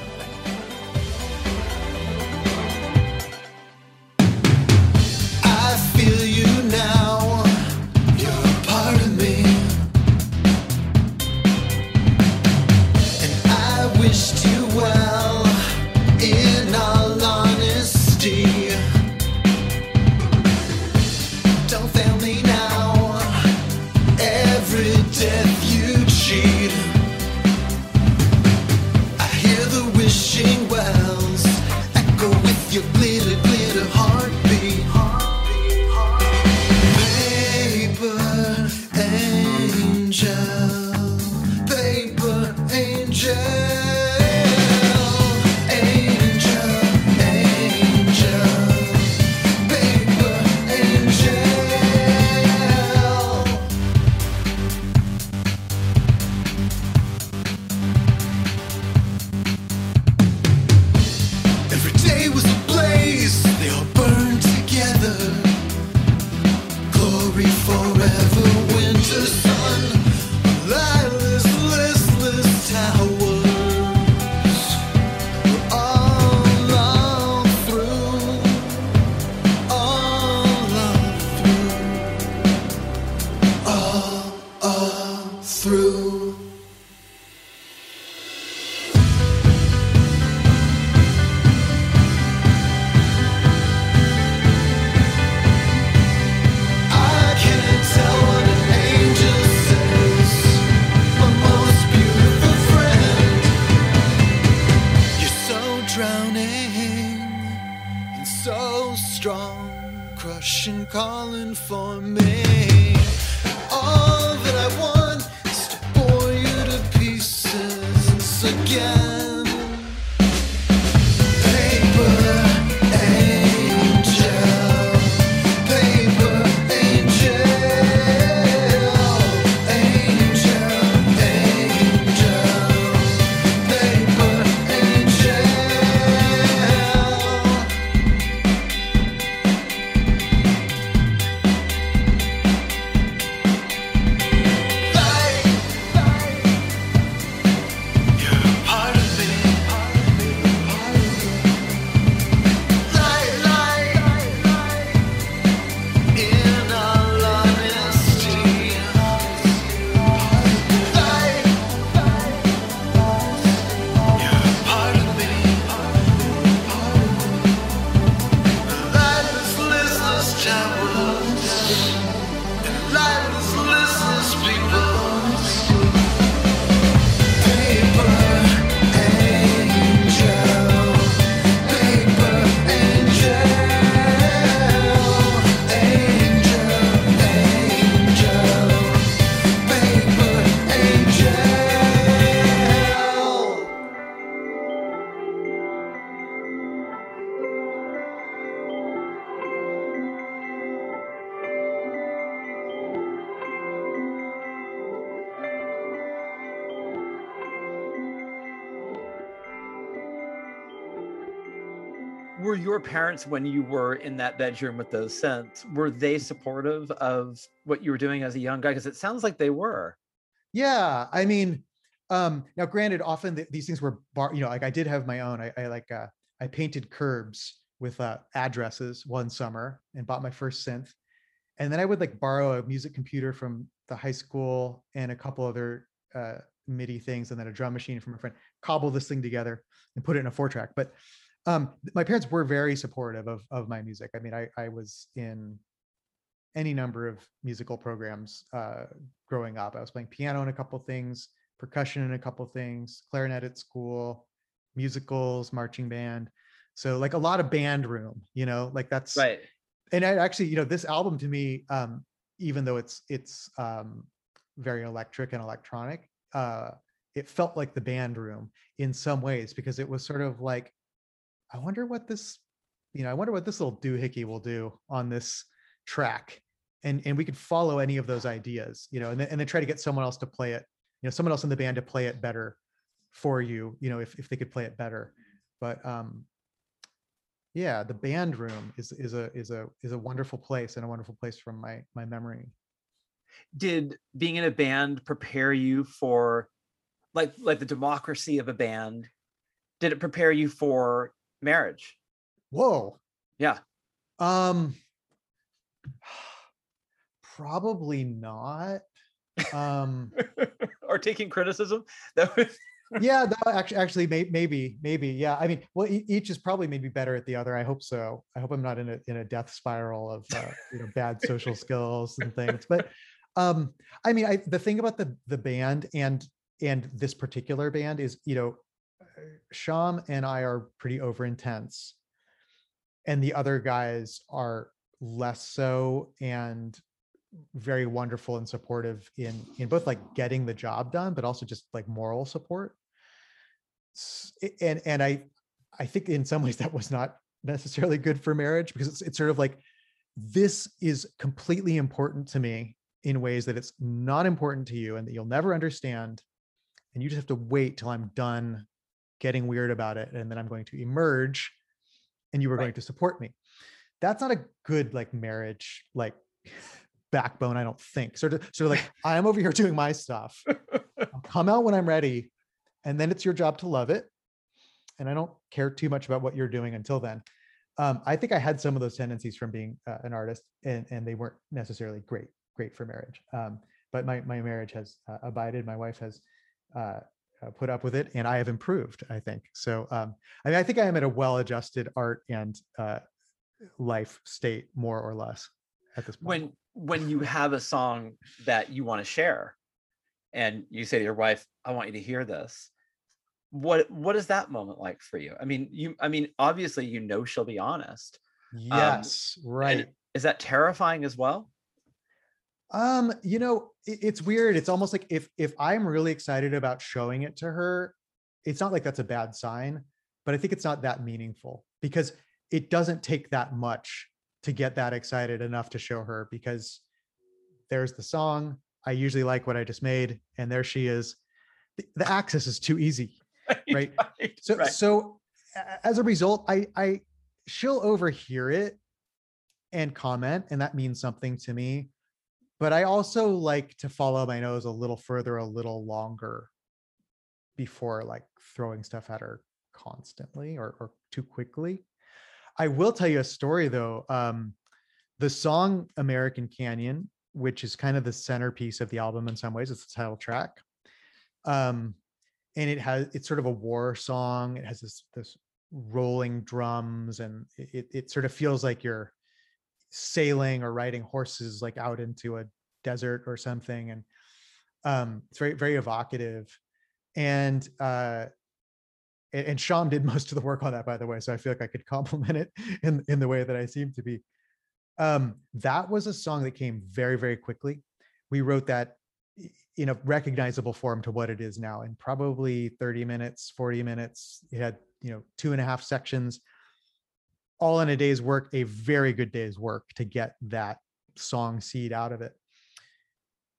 your parents, when you were in that bedroom with those synths, were they supportive of what you were doing as a young guy? Because it sounds like they were. Yeah, I mean, um, now granted, often th- these things were bar, you know, like I did have my own. I, I like uh, I painted curbs with uh, addresses one summer and bought my first synth, and then I would like borrow a music computer from the high school and a couple other uh, MIDI things, and then a drum machine from a friend. Cobble this thing together and put it in a four track. But um, my parents were very supportive of of my music. I mean, I I was in any number of musical programs uh, growing up. I was playing piano in a couple things, percussion in a couple things, clarinet at school, musicals, marching band. So like a lot of band room, you know, like that's Right. and I actually, you know, this album to me, um, even though it's it's um, very electric and electronic, uh, it felt like the band room in some ways because it was sort of like, I wonder what this, you know, I wonder what this little doohickey will do on this track, and and we could follow any of those ideas, you know, and then and then try to get someone else to play it, you know, someone else in the band to play it better for you, you know, if if they could play it better, but um, yeah the band room is is a is a is a wonderful place and a wonderful place from my my memory Did being in a band prepare you for like like the democracy of a band? Did it prepare you for marriage? whoa Yeah. um probably not um or taking criticism? That was yeah that actually actually may, maybe maybe yeah i mean well each is probably maybe better at the other i hope so i hope i'm not in a in a death spiral of uh, you know bad social skills and things but um i mean i the thing about the the band and and this particular band is you know Uh, Sean and i are pretty over intense. And the other guys are less so and very wonderful and supportive in in both like getting the job done but also just like moral support. And and i i think in some ways that was not necessarily good for marriage because it's, it's sort of like this is completely important to me in ways that it's not important to you and that you'll never understand. And you just have to wait till i'm done getting weird about it and then i'm going to emerge and you are Right. going to support me. That's not a good like marriage like backbone i don't think. Sort of sort of like i'm over here doing my stuff. I'll come out when i'm ready and then it's your job to love it and i don't care too much about what you're doing until then. Um, i think i had some of those tendencies from being uh, an artist and, and they weren't necessarily great great for marriage. Um, but my, my marriage has uh, abided. My wife has uh, uh, put up with it and i have improved i think. So um, I, mean, I think i am at a well-adjusted art and uh, life state more or less at this point. When when you have a song that you want to share and you say to your wife i want you to hear this what what is that moment like for you? I mean you i mean obviously you know she'll be honest yes right. is that terrifying as well? Um, you know, it, it's weird. It's almost like if if I'm really excited about showing it to her, it's not like that's a bad sign, but I think it's not that meaningful because it doesn't take that much to get that excited enough to show her because there's the song. I usually like what I just made, and there she is. The, the access is too easy, right? So right. so as a result, I I she'll overhear it and comment, and that means something to me. But I also like to follow my nose a little further, a little longer before like throwing stuff at her constantly or, or too quickly. I will tell you a story though. Um, the song American Canyon, which is kind of the centerpiece of the album in some ways, it's the title track. Um, and it has it's sort of a war song. It has this this rolling drums, and it it sort of feels like you're sailing or riding horses like out into a desert or something. And um, it's very very evocative. And uh, and, Sean did most of the work on that, by the way. So I feel like I could compliment it in in the way that I seem to be. Um, that was a song that came very very quickly. We wrote that in a recognizable form to what it is now in probably 30 minutes 40 minutes it had you know two and a half sections all in a day's work a very good day's work to get that song seed out of it.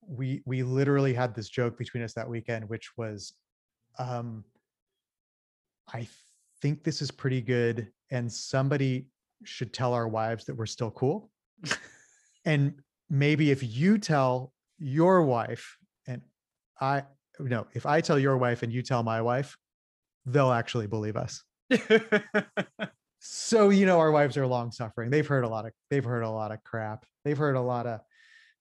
We we literally had this joke between us that weekend which was um i think this is pretty good and somebody should tell our wives that we're still cool. And maybe if you tell your wife and i no if i tell your wife and you tell my wife they'll actually believe us so you know our wives are long suffering they've heard a lot of they've heard a lot of crap they've heard a lot of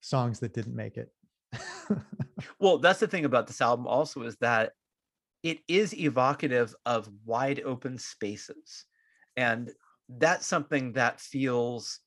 songs that didn't make it well, that's the thing about this album also is that it is evocative of wide open spaces. And that's something that feels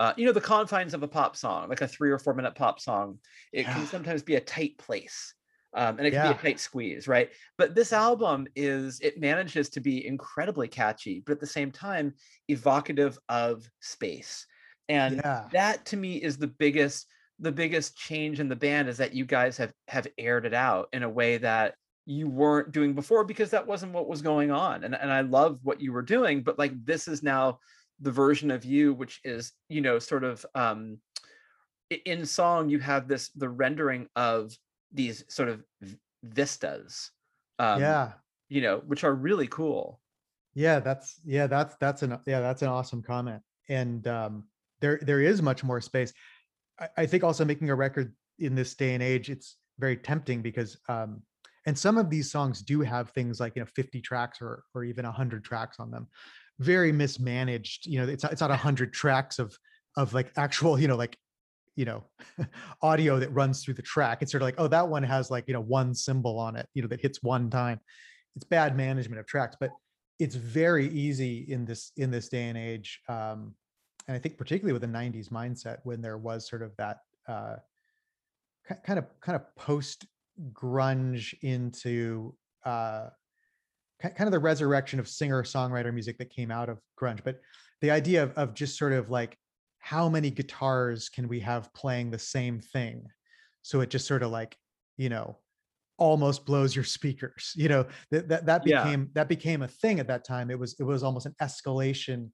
uh, you know, the confines of a pop song, like a three or four minute pop song, it can sometimes be a tight place. Um, and it can Yeah. be a tight squeeze, right? But this album is, it manages to be incredibly catchy, but at the same time, evocative of space. And yeah that to me is the biggest the biggest change in the band is that you guys have have aired it out in a way that you weren't doing before because that wasn't what was going on and, and i love what you were doing but like this is now the version of you which is you know sort of um in song you have this the rendering of these sort of vistas um yeah. you know which are really cool. Yeah that's yeah that's that's an yeah that's an awesome comment and um there there is much more space. I, I think also making a record in this day and age it's very tempting because um and some of these songs do have things like you know 50 tracks or or even 100 tracks on them. Very mismanaged you know it's it's not 100 tracks of of like actual you know like you know audio that runs through the track it's sort of like oh that one has like you know one cymbal on it you know that hits one time. It's bad management of tracks but it's very easy in this in this day and age um and i think particularly with the 90s mindset when there was sort of that uh kind of kind of post grunge into uh kind of the resurrection of singer songwriter music that came out of grunge but the idea of, of just sort of like how many guitars can we have playing the same thing? So it just sort of like you know almost blows your speakers you know that that, that Yeah. became that became a thing at that time. It was it was almost an escalation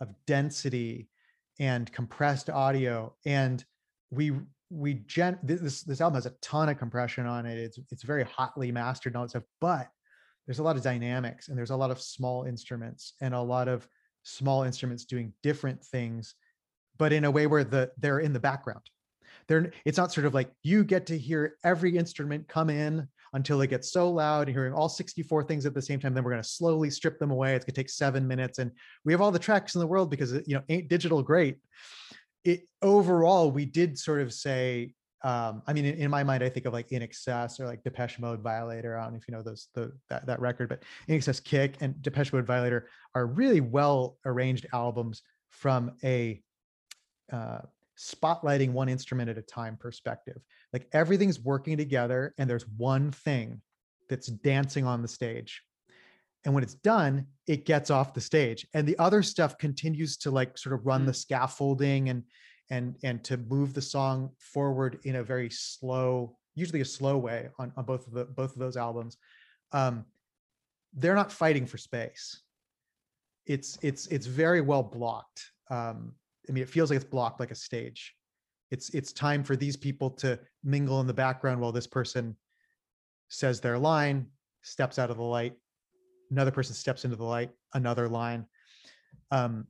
of density and compressed audio and we we gen this this album has a ton of compression on it. It's it's very hotly mastered and all that stuff but there's a lot of dynamics and there's a lot of small instruments and a lot of small instruments doing different things but in a way where the they're in the background. They're it's not sort of like you get to hear every instrument come in until it gets so loud and hearing all 64 things at the same time then we're going to slowly strip them away. It's going to take seven minutes and we have all the tracks in the world because you know ain't digital great? It overall we did sort of say um i mean in, in my mind i think of like INXS or like depeche mode violator. I don't know if you know those the that, that record but INXS kick and depeche mode violator are really well arranged albums from a uh spotlighting one instrument at a time perspective. Like everything's working together and there's one thing that's dancing on the stage. And when it's done it gets off the stage. And the other stuff continues to like sort of run Mm. the scaffolding and and and to move the song forward in a very slow usually a slow way on, on both of the both of those albums. Um they're not fighting for space. It's it's it's very well blocked. Um i mean it feels like it's blocked like a stage. It's it's time for these people to mingle in the background while this person says their line steps out of the light. Another person steps into the light another line. Um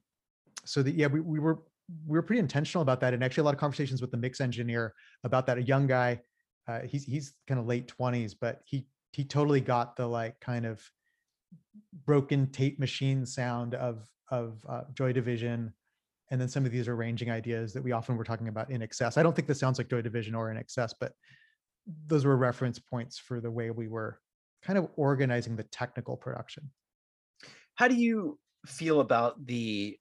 so that yeah we, we were we were pretty intentional about that. And actually a lot of conversations with the mix engineer about that a young guy uh, he's he's kind of late 20s but he he totally got the like kind of broken tape machine sound of of uh, joy division and then some of these arranging ideas that we often were talking about INXS. I don't think this sounds like joy division or INXS but those were reference points for the way we were kind of organizing the technical production. How do you feel about the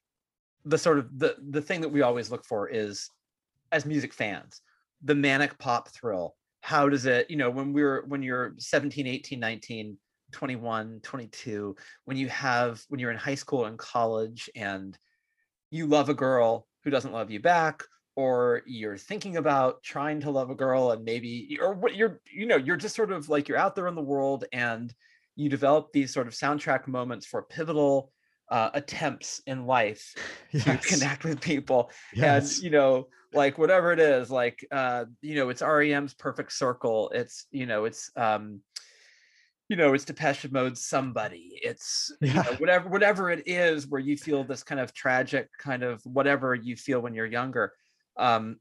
the sort of the the thing that we always look for is as music fans the manic pop thrill. How does it you know when we're when you're 17 18 19 21 22 when you have when you're in high school and college and you love a girl who doesn't love you back or you're thinking about trying to love a girl and maybe or what you're you know you're just sort of like you're out there in the world and you develop these sort of soundtrack moments for pivotal uh, attempts in life to connect with people. Yes. and you know like whatever it is like uh you know it's rem's perfect circle. It's you know it's um you know it's depeche mode somebody. It's you know, whatever whatever it is where you feel this kind of tragic kind of whatever you feel when you're younger um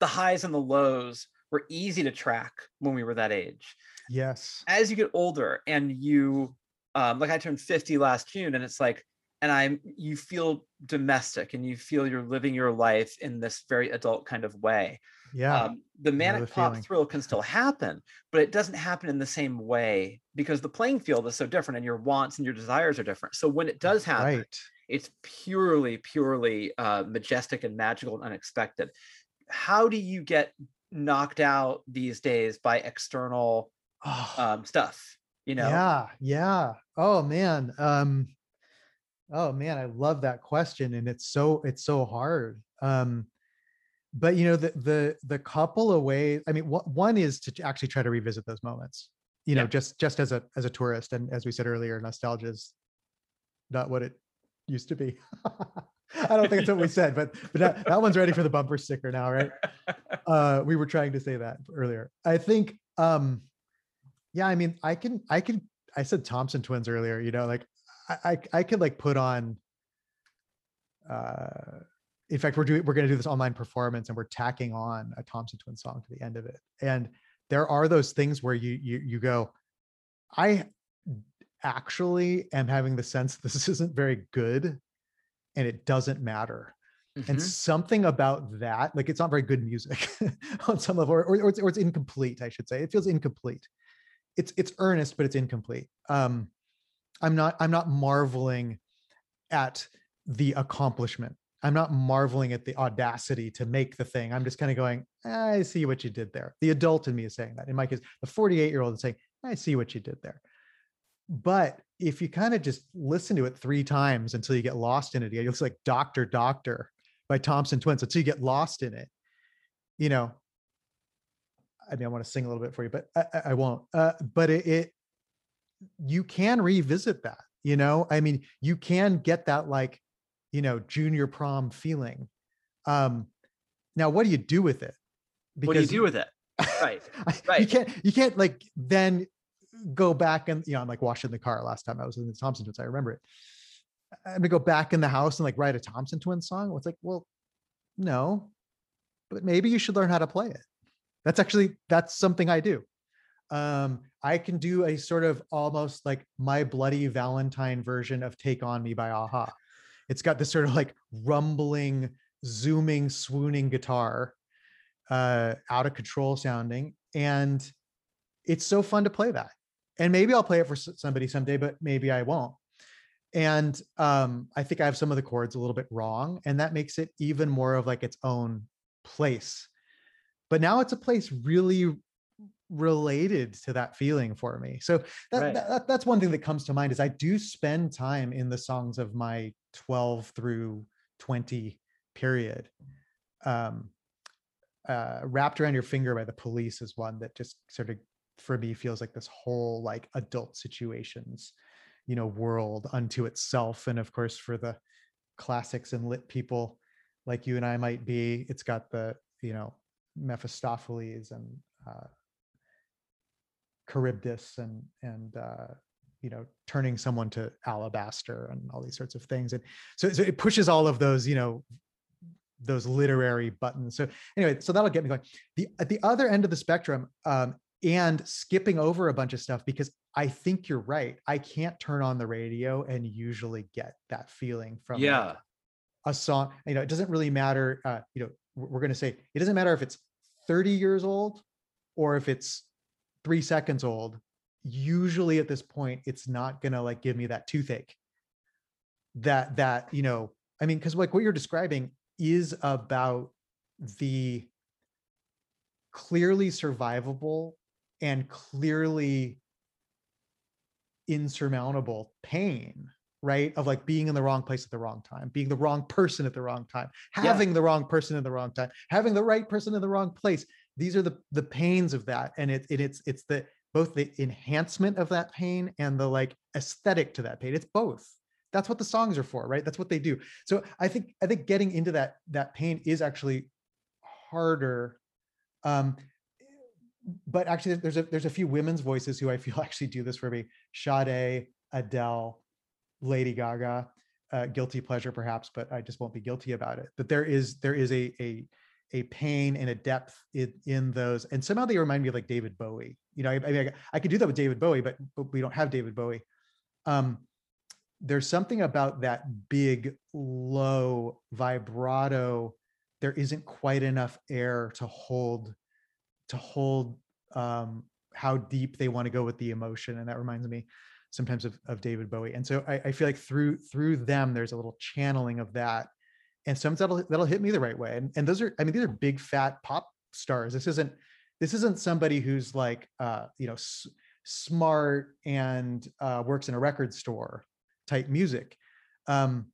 the highs and the lows were easy to track when we were that age. Yes. As you get older and you um like i turned 50 last june and it's like and i'm you feel domestic and you feel you're living your life in this very adult kind of way yeah um, the manic pop feeling. thrill can still happen but it doesn't happen in the same way because the playing field is so different and your wants and your desires are different. So when it does happen right. it's purely purely uh, majestic and magical and unexpected. How do you get knocked out these days by external oh, um, stuff you know? Yeah yeah. Oh man um oh man i love that question and it's so it's so hard. Um but you know the the the couple of ways i mean one is to actually try to revisit those moments you know Yeah. just just as a as a tourist and as we said earlier nostalgia is not what it used to be. I don't think that's what we said but but that, that one's ready for the bumper sticker now right? Uh we were trying to say that earlier. I think um yeah i mean i can i can i said thompson twins earlier you know like i i, I could like put on uh in fact we're doing we're going to do this online performance and we're tacking on a thompson twin song to the end of it. And there are those things where you you you go i actually am having the sense this isn't very good and it doesn't matter. And Mhm. something about that like it's not very good music on some level or, or, or, it's, or it's incomplete i should say. It feels incomplete. It's it's earnest but it's incomplete. Um i'm not i'm not marveling at the accomplishment i'm not marveling at the audacity to make the thing i'm just kind of going i see what you did there the adult in me is saying that in my case the 48 year old is saying i see what you did there but if you kind of just listen to it three times until you get lost in it, it looks like Doctor Doctor by Thompson Twins until you get lost in it. You know, I mean, I want to sing a little bit for you, but I, I- won't. Uh, but it, it, you can revisit that. You know, I mean, you can get that like, you know, junior prom feeling. Um, now, what do you do with it? what do you do with it right right. you can't you can't like then go back and you know I'm like washing the car last time I was in the Thompson Twins. I remember it. I'm gonna go back in the house and like write a Thompson Twins song. It's like, well, no, but maybe you should learn how to play it. That's actually that's something I do. Um, I can do a sort of almost like my bloody Valentine version of Take On Me by a-ha. It's got this sort of like rumbling, zooming, swooning guitar, uh, out of control sounding. And it's so fun to play that. And maybe I'll play it for somebody someday, but maybe I won't. And um, I think I have some of the chords a little bit wrong, and that makes it even more of like its own place. But now it's a place really related to that feeling for me. So that, Right. that that's one thing that comes to mind is I do spend time in the songs of my 12 through 20 period. Um uh wrapped around your finger by the police is one that just sort of for me feels like this whole like adult situations you know world unto itself and of course for the classics and lit people like you and I might be it's got the you know Mephistopheles and uh Charybdis and and uh you know turning someone to alabaster and all these sorts of things. And so, so it pushes all of those you know those literary buttons. So anyway so that'll get me going. The at the other end of the spectrum um and skipping over a bunch of stuff because i think you're right. I can't turn on the radio and usually get that feeling from like, Yeah. a song. You know it doesn't really matter uh you know we're, we're going to say it doesn't matter if it's 30 years old or if it's three seconds old usually at this point it's not going to like give me that toothache. That that you know i mean because like what you're describing is about the clearly survivable and clearly insurmountable pain right of like being in the wrong place at the wrong time being the wrong person at the wrong time having the wrong person in the wrong time having the right person in the wrong place these are the the pains of that and it, it it's it's the both the enhancement of that pain and the like aesthetic to that pain. It's both. That's what the songs are for right? That's what they do. So i think i think getting into that that pain is actually harder um but actually there's a there's a few women's voices who i feel actually do this for me. Sade, adele lady gaga uh, guilty pleasure perhaps but i just won't be guilty about it. But there is there is a a a pain and a depth in, in those and somehow they remind me of like david bowie you know i, I mean I, I could do that with david bowie but, but we don't have david bowie. Um there's something about that big low vibrato there isn't quite enough air to hold to hold um how deep they want to go with the emotion and that reminds me sometimes of, of david bowie and so I, I feel like through through them there's a little channeling of that and sometimes that'll that'll hit me the right way. And, and those are i mean these are big fat pop stars. This isn't this isn't somebody who's like uh you know s- smart and uh works in a record store type music. Um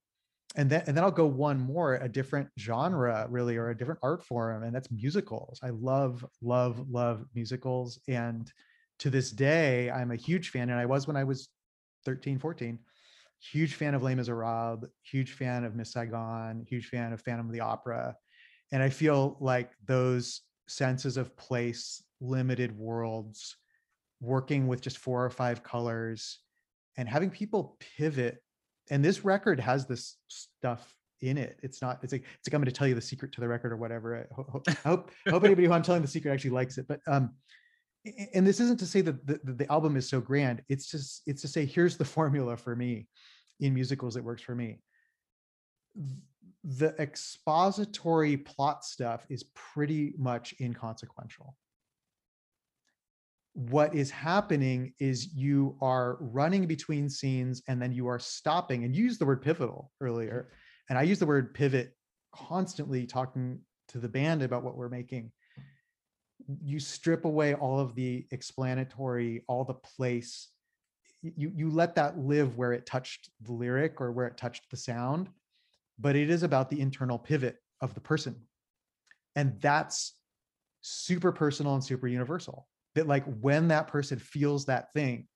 and then and then i'll go one more a different genre really or a different art form and that's musicals. I love love love musicals. And to this day i'm a huge fan and i was when i was 13 14 huge fan of Les Miserables, huge fan of Miss Saigon, huge fan of Phantom of the Opera. And I feel like those senses of place, limited worlds, working with just four or five colors and having people pivot. And this record has this stuff in it. It's not, it's like, it's like I'm going to tell you the secret to the record or whatever. I hope, I hope, I hope anybody who I'm telling the secret actually likes it. But um, and this isn't to say that the, the, album is so grand. It's just, it's to say, here's the formula for me in musicals that works for me. The expository plot stuff is pretty much inconsequential. What is happening is you are running between scenes and then you are stopping and you used the word pivotal earlier. And I use the word pivot constantly talking to the band about what we're making. You strip away all of the explanatory, all the place you you let that live where it touched the lyric or where it touched the sound but it is about the internal pivot of the person. And that's super personal and super universal that like when that person feels that thing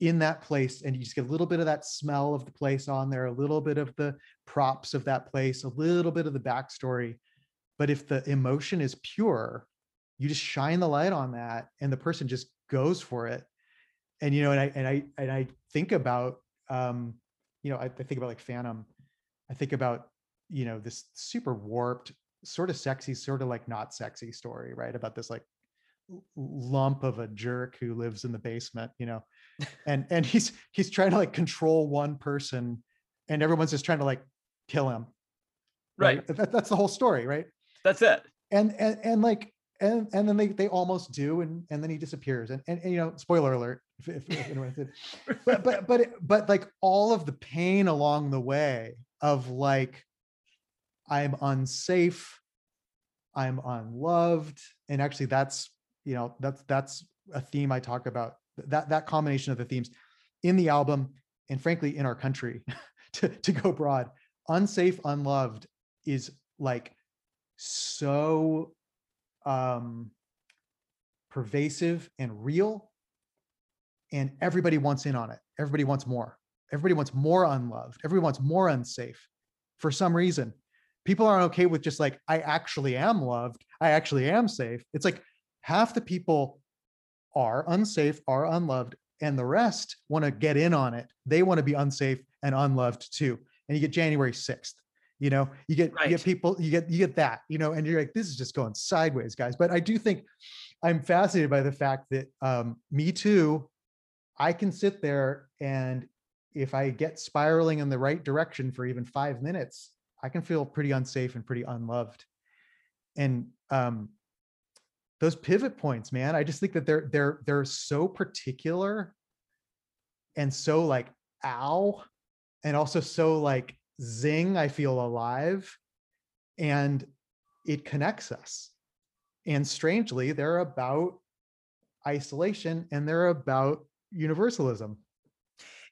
in that place and you just get a little bit of that smell of the place on there a little bit of the props of that place a little bit of the backstory but if the emotion is pure you just shine the light on that and the person just goes for it. And you know and i and i and i think about um you know I, I think about like phantom. I think about you know this super warped sort of sexy sort of like not sexy story right about this like lump of a jerk who lives in the basement you know? And and he's he's trying to like control one person and everyone's just trying to like kill him Right. That, that's the whole story right? That's it. and and and like and and then they they almost do and and then he disappears. And and, and, you know spoiler alert if, if, if anyone did but but but it- but like all of the pain along the way of like i'm unsafe i'm unloved and actually that's you know that's that's a theme i talk about that that combination of the themes in the album and frankly in our country to, to go broad. Unsafe unloved is like so um pervasive and real and everybody wants in on it. Everybody wants more. Everybody wants more unloved. Everybody wants more unsafe. For some reason people aren't okay with just like i actually am loved. I actually am safe. It's like half the people are unsafe are unloved and the rest want to get in on it. They want to be unsafe and unloved too. And you get january 6th you know you get you get people you get you get that you know and you're like this is just going sideways guys. But i do think i'm fascinated by the fact that um me too i can sit there and if i get spiraling in the right direction for even five minutes i can feel pretty unsafe and pretty unloved. And um those pivot points man i just think that they're they're they're so particular and so like ow and also so like zing i feel alive and it connects us and strangely they're about isolation and they're about universalism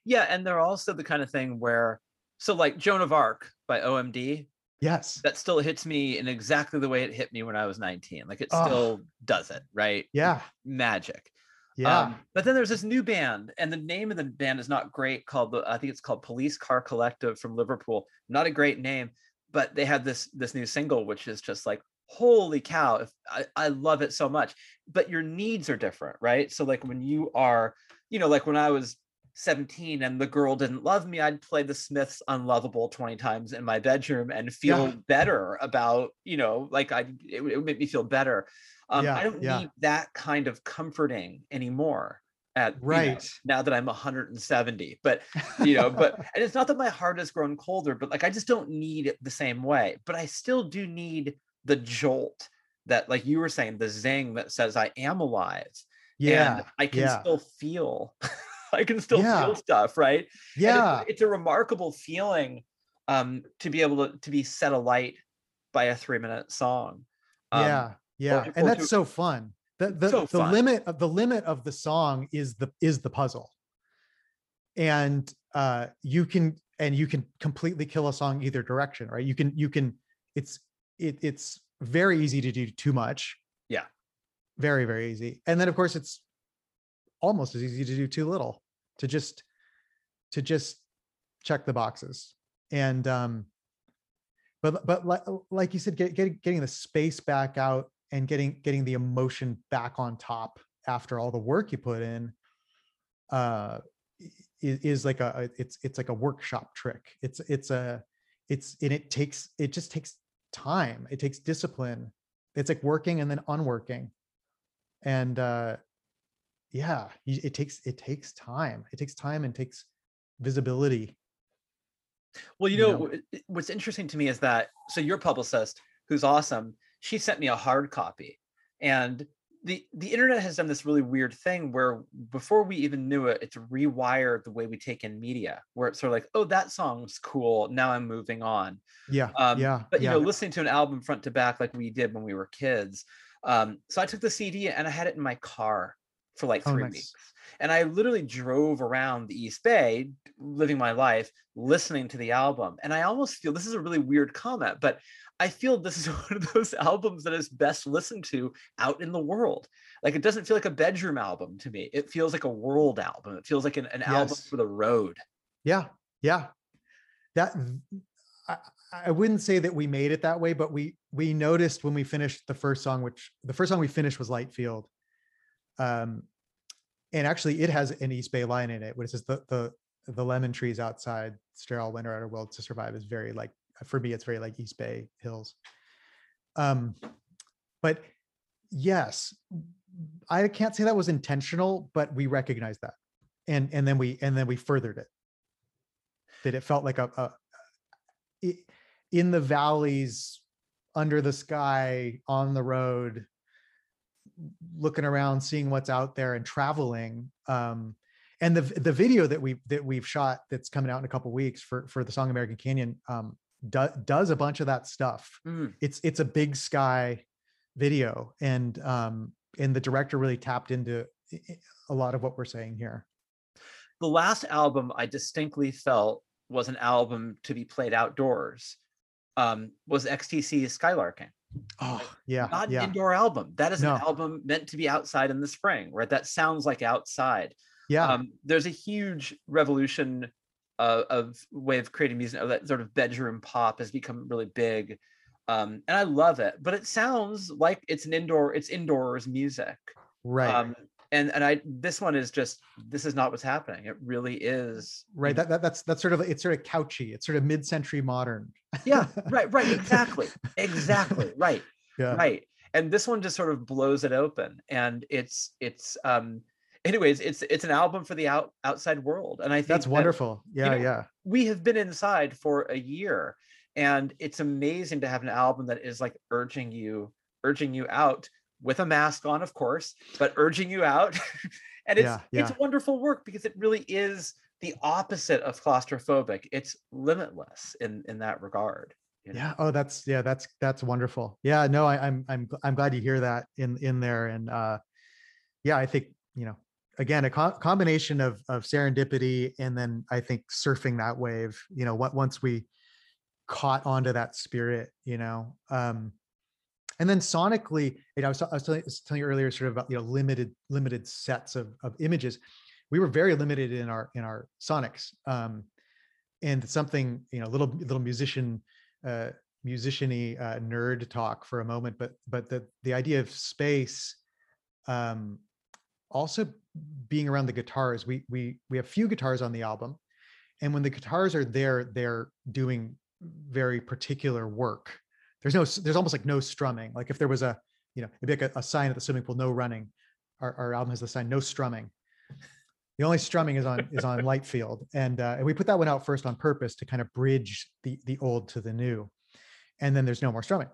Yeah, and they're also the kind of thing where so like Joan of Arc by OMD, yes that still hits me in exactly the way it hit me when I was 19. Like it Oh. still does it, right? yeah Magic. Yeah Um, but then there's this new band, and the name of the band is not great. Called the I think it's called Police Car Collective from Liverpool. Not a great name, but they have this this new single, which is just like holy cow! If I, I love it so much. But your needs are different, right? So like when you are, you know, like when I was 17 and the girl didn't love me, I'd play the Smiths Unloveable 20 times in my bedroom and feel Yeah. better about, you know, like I it, would- it would make me feel better. Um, Yeah, I don't yeah. need that kind of comforting anymore. At you know, Right. now that I'm 170, but you know, but and it's not that my heart has grown colder, but like I just don't need it the same way. But I still do need the jolt that, like you were saying, the zing that says I am alive yeah and I can yeah. still feel. I can still Yeah. feel stuff, right? And it's- yeah it's, a remarkable feeling um, to be able to to be set alight by a three minute song. Um, yeah yeah or and to- that's so fun the the, So the fun. limit of the limit of the song is the is the puzzle and uh you can and you can completely kill a song either direction right you can you can it's it, it's very easy to do too much Yeah. very very easy and then of course it's almost as easy to do too little to just to just check the boxes. And um but but like, like you said get, getting getting the space back out and getting getting the emotion back on top after all the work you put in uh is, is like a a- it's it's like a workshop trick. It's it's a it's and it takes it just takes time. It takes discipline. It's like working and then unworking. And uh yeah it takes it takes time it takes time and takes visibility Well, you you know, know? what's interesting to me is that so your publicist, who's awesome, she sent me a hard copy, and the the internet has done this really weird thing where before we even knew it, it's rewired the way we take in media, where it's sort of like, oh, that song's cool. Now I'm moving on. yeah Um, yeah But you yeah know, listening to an album front to back like we did when we were kids. Um, so I took the CD and I had it in my car for like Oh, three nice. weeks. And I literally drove around the East Bay, living my life, listening to the album. And I almost feel this is a really weird comment, but I feel this is one of those albums that is best listened to out in the world. Like it doesn't feel like a bedroom album to me. It feels like a world album. It feels like an, an album for the road. Yeah, yeah. That I, I wouldn't say that we made it that way, but we we noticed when we finished the first song, which the first song we finished was Light Field. Um, and actually it has an East Bay line in it, which is the the the lemon trees outside sterile winter outer world to survive is very like for me, it's very like East Bay Hills. Um, but yes, I can't say that was intentional, but we recognized that. And and then we and then we furthered it that it felt like a, a i- in the valleys under the sky on the road looking around seeing what's out there and traveling um and the the video that we that we've shot that's coming out in a couple weeks for for the song american canyon um do, does a bunch of that stuff Mm. it's it's a big sky video and um and the director really tapped into a lot of what we're saying here. The last album I distinctly felt was an album to be played outdoors. Um, was XTC's Skylarking. Oh, yeah, Not yeah, an indoor album. That is No. an album meant to be outside in the spring, right? That sounds like outside. yeah. um, there's a huge revolution uh, of way of creating music. Of that sort of bedroom pop has become really big, um, and I love it. But it sounds like it's an indoor, it's indoors music. right. Um, and and I this one is just this is not what's happening. It really is right that, that that's that's sort of it's sort of couchy. It's sort of mid-century modern. Yeah, right, right, exactly, exactly, right. yeah. right. And this one just sort of blows it open and it's it's um anyways it's it's an album for the out outside world and i think that's that wonderful. yeah know, yeah. we have been inside for a year and it's amazing to have an album that is like urging you urging you out with a mask on of course but urging you out. And it's Yeah, it's wonderful work because it really is the opposite of claustrophobic. It's limitless in in that regard you know? yeah oh that's yeah that's that's wonderful. Yeah no I, i'm i'm i'm glad you hear that in in there. And uh yeah i think you know again a co- combination of of serendipity and then i think surfing that wave you know what once we caught onto that spirit you know um and then sonically you know i was, I was telling, I was telling you earlier sort of about you know limited limited sets of of images. We were very limited in our in our sonics um and something you know little little musician uh musiciany uh, nerd talk for a moment but but the the idea of space um also being around the guitars we we we have few guitars on the album and when the guitars are there they're doing very particular work there's no there's almost like no strumming. Like if there was a you know it'd be like a, a sign at the swimming pool no running. Our, our album has the sign no strumming. The only strumming is on is on light field and uh, and we put that one out first on purpose to kind of bridge the the old to the new and then there's no more strumming.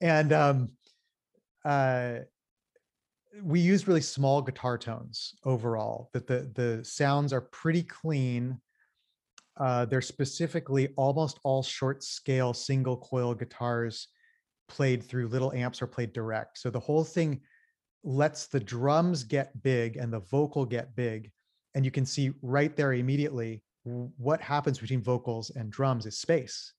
And um uh we use really small guitar tones overall that the the sounds are pretty clean. Uh they're specifically almost all short scale single coil guitars played through little amps or played direct. So the whole thing lets the drums get big and the vocal get big and you can see right there immediately what happens between vocals and drums is space.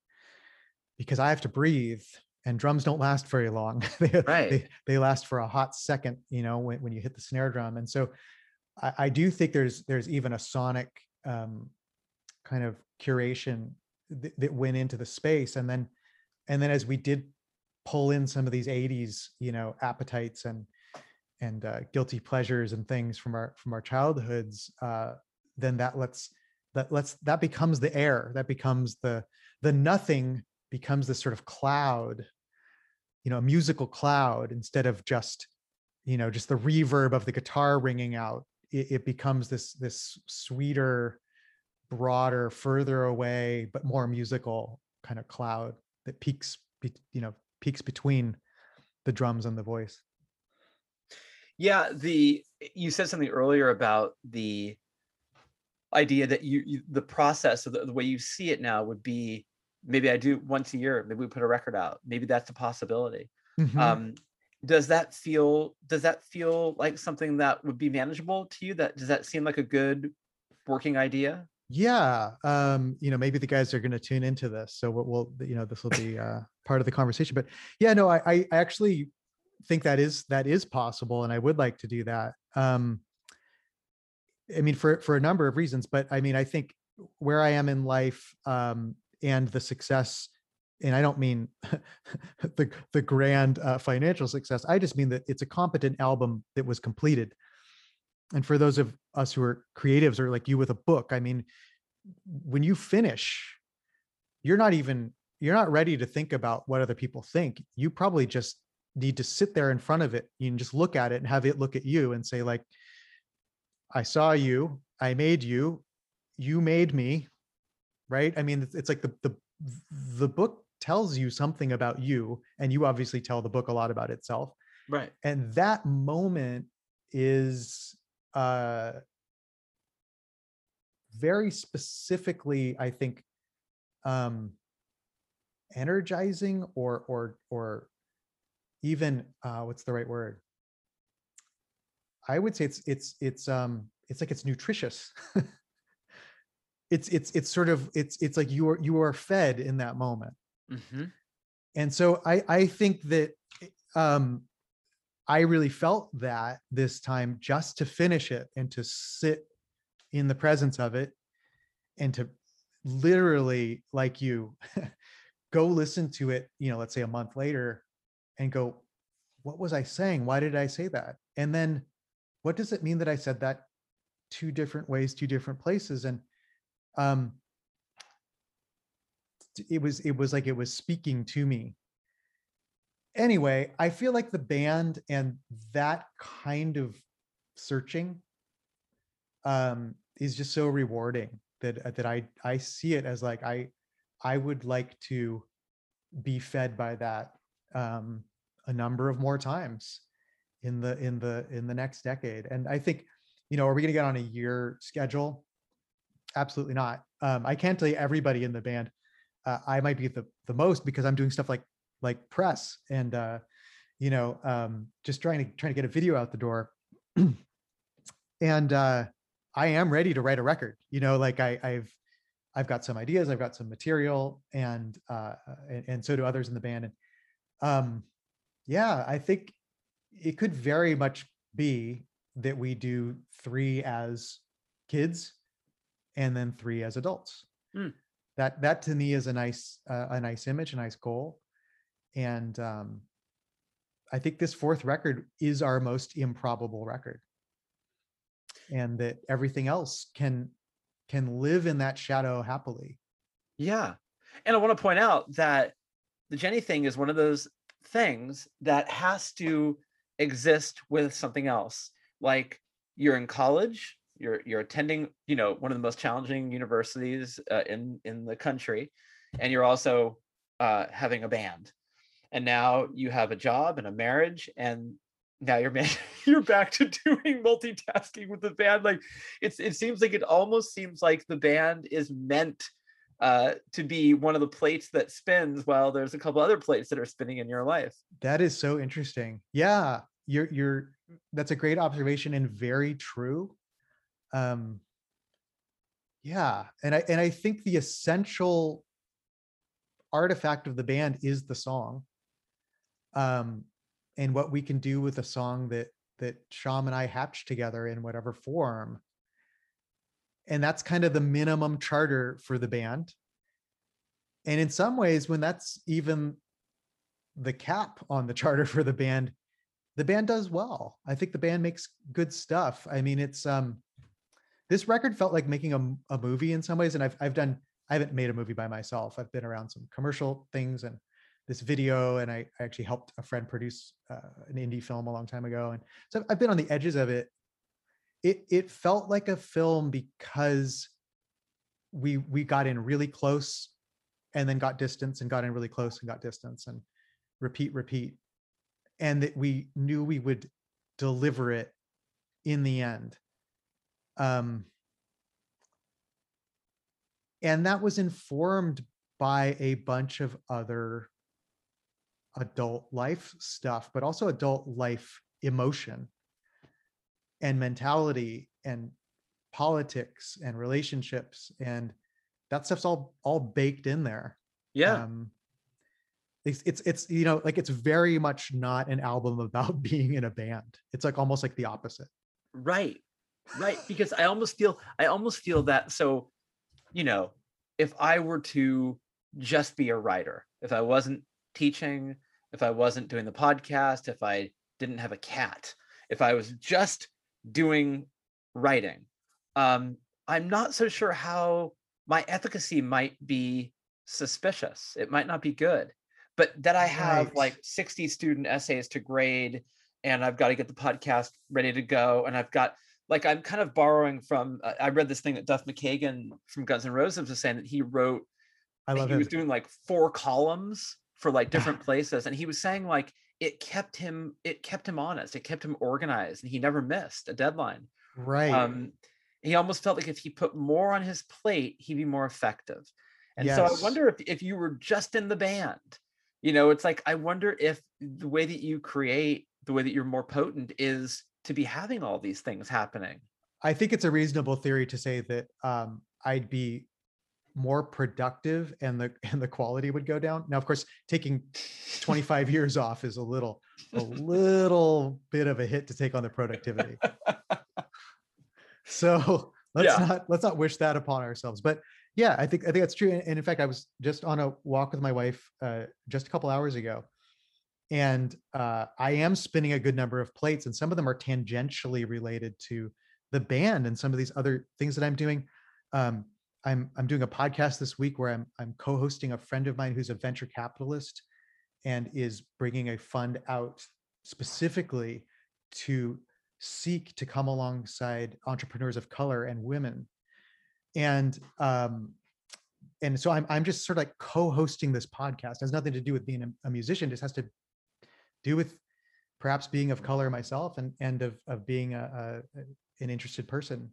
Because i have to breathe and drums don't last very long. They, Right. they, they last for a hot second you know when, when you hit the snare drum. And so I, I do think there's there's even a sonic um, kind of curation th- that went into the space. And then and then as we did pull in some of these 80s you know appetites and and uh, guilty pleasures and things from our from our childhoods uh, then that lets that lets that becomes the air that becomes the the nothing becomes this sort of cloud you know a musical cloud instead of just you know just the reverb of the guitar ringing out. It, it becomes this this sweeter broader further away but more musical kind of cloud that peaks you know peaks between the drums and the voice Yeah, the you said something earlier about the idea that you, you the process of the, the way you see it now would be maybe I do once a year, maybe we put a record out. Maybe that's a possibility. Mhm. Um does that feel does that feel like something that would be manageable to you? That does that seem like a good working idea? yeah um you know maybe the guys are going to tune into this so we'll, we'll you know this will be uh part of the conversation but yeah no I, I actually think that is that is possible and i would like to do that. Um i mean for for a number of reasons but i mean i think where i am in life um and the success and i don't mean the the grand uh, financial success i just mean that it's a competent album that was completed. And for those of us who are creatives or like you with a book i mean when you finish you're not even you're not ready to think about what other people think. You probably just need to sit there in front of it you can just look at it and have it look at you and say like i saw you i made you you made me right? I mean it's, like the the the book tells you something about you and you obviously tell the book a lot about itself. Right. and that moment is uh very specifically i think um energizing or or or even uh what's the right word I would say it's it's it's um it's like it's nutritious. it's it's it's sort of it's it's like you are you are fed in that moment. hmm And so I I think that um I really felt that this time just to finish it and to sit in the presence of it and to literally like you go listen to it, you know, let's say a month later and go, what was I saying? Why did I say that? And then what does it mean that I said that two different ways, two different places? And um it was it was like it was speaking to me anyway i feel like the band and that kind of searching um is just so rewarding that uh, that i i see it as like i i would like to be fed by that um a number of more times in the in the in the next decade. And i think you know are we going to get on a year schedule? Absolutely not. Um i can't tell you everybody in the band uh, i might be the the most because i'm doing stuff like like press and uh you know um just trying to trying to get a video out the door. And uh i am ready to write a record you know like i i've i've got some ideas i've got some material and uh and, and so do others in the band and um yeah i think it could very much be that we do three as kids and then three as adults Hmm. that that to me is a nice uh, a nice image a nice goal and um i think this fourth record is our most improbable record and that everything else can can live in that shadow happily Yeah. And I want to point out that the Jenny thing is one of those things that has to exist with something else. Like you're in college, you're you're attending, you know, one of the most challenging universities uh, in in the country, and you're also uh, having a band. And now you have a job and a marriage, and now you're ma- you're back to doing multitasking with the band. Like it's it seems like it almost seems like the band is meant uh, to be one of the plates that spins while there's a couple other plates that are spinning in your life. that is so interesting yeah you're you're that's a great observation and very true um yeah and i and i think the essential artifact of the band is the song um and what we can do with a song that that Sean and i hatched together in whatever form. And that's kind of the minimum charter for the band. And in some ways when that's even the cap on the charter for the band the band does well. I think the band makes good stuff. I mean it's um this record felt like making a movie in some ways and I've, I've done i haven't made a movie by myself. I've been around some commercial things and this video and i, I actually helped a friend produce uh, an indie film a long time ago and so i've been on the edges of it. It it felt like a film because we we got in really close and then got distance and got in really close and got distance and repeat repeat and that we knew we would deliver it in the end. Um and that was informed by a bunch of other adult life stuff but also adult life emotion and mentality and politics and relationships and that stuff's all all baked in there Yeah. um it's, it's it's you know like it's very much not an album about being in a band it's like almost like the opposite right. Right. Because I almost feel I almost feel that so, you know, if I were to just be a writer, if I wasn't teaching, if I wasn't doing the podcast, if I didn't have a cat, if I was just doing writing, um, I'm not so sure how my efficacy might be suspicious. It might not be good. But that I have Right. like 60 student essays to grade and I've got to get the podcast ready to go and I've got like I'm kind of borrowing from uh, I read this thing that Duff McKagan from Guns N' Roses was saying that he wrote i love he him was doing like four columns for like different places and he was saying like it kept him it kept him honest it kept him organized and he never missed a deadline. Right. Um he almost felt like if he put more on his plate he'd be more effective and so i wonder if if you were just in the band you know it's like i wonder if the way that you create the way that you're more potent is to be having all these things happening. I think it's a reasonable theory to say that um, I'd be more productive and the and the quality would go down. Now, of course, taking 25 years off is a little a little bit of a hit to take on the productivity. So let's Yeah. not let's not wish that upon ourselves. But yeah, I think I think that's true. And, and in fact, I was just on a walk with my wife uh, just a couple hours ago, and uh, I am spinning a good number of plates, and some of them are tangentially related to the band and some of these other things that I'm doing. Um, I'm I'm doing a podcast this week where I'm I'm co-hosting a friend of mine who's a venture capitalist and is bringing a fund out specifically to seek to come alongside entrepreneurs of color and women. And um and so i'm i'm just sort of like co-hosting this podcast. It has nothing to do with being a, a musician. It just has to do with perhaps being of color myself and and of of being a, a an interested person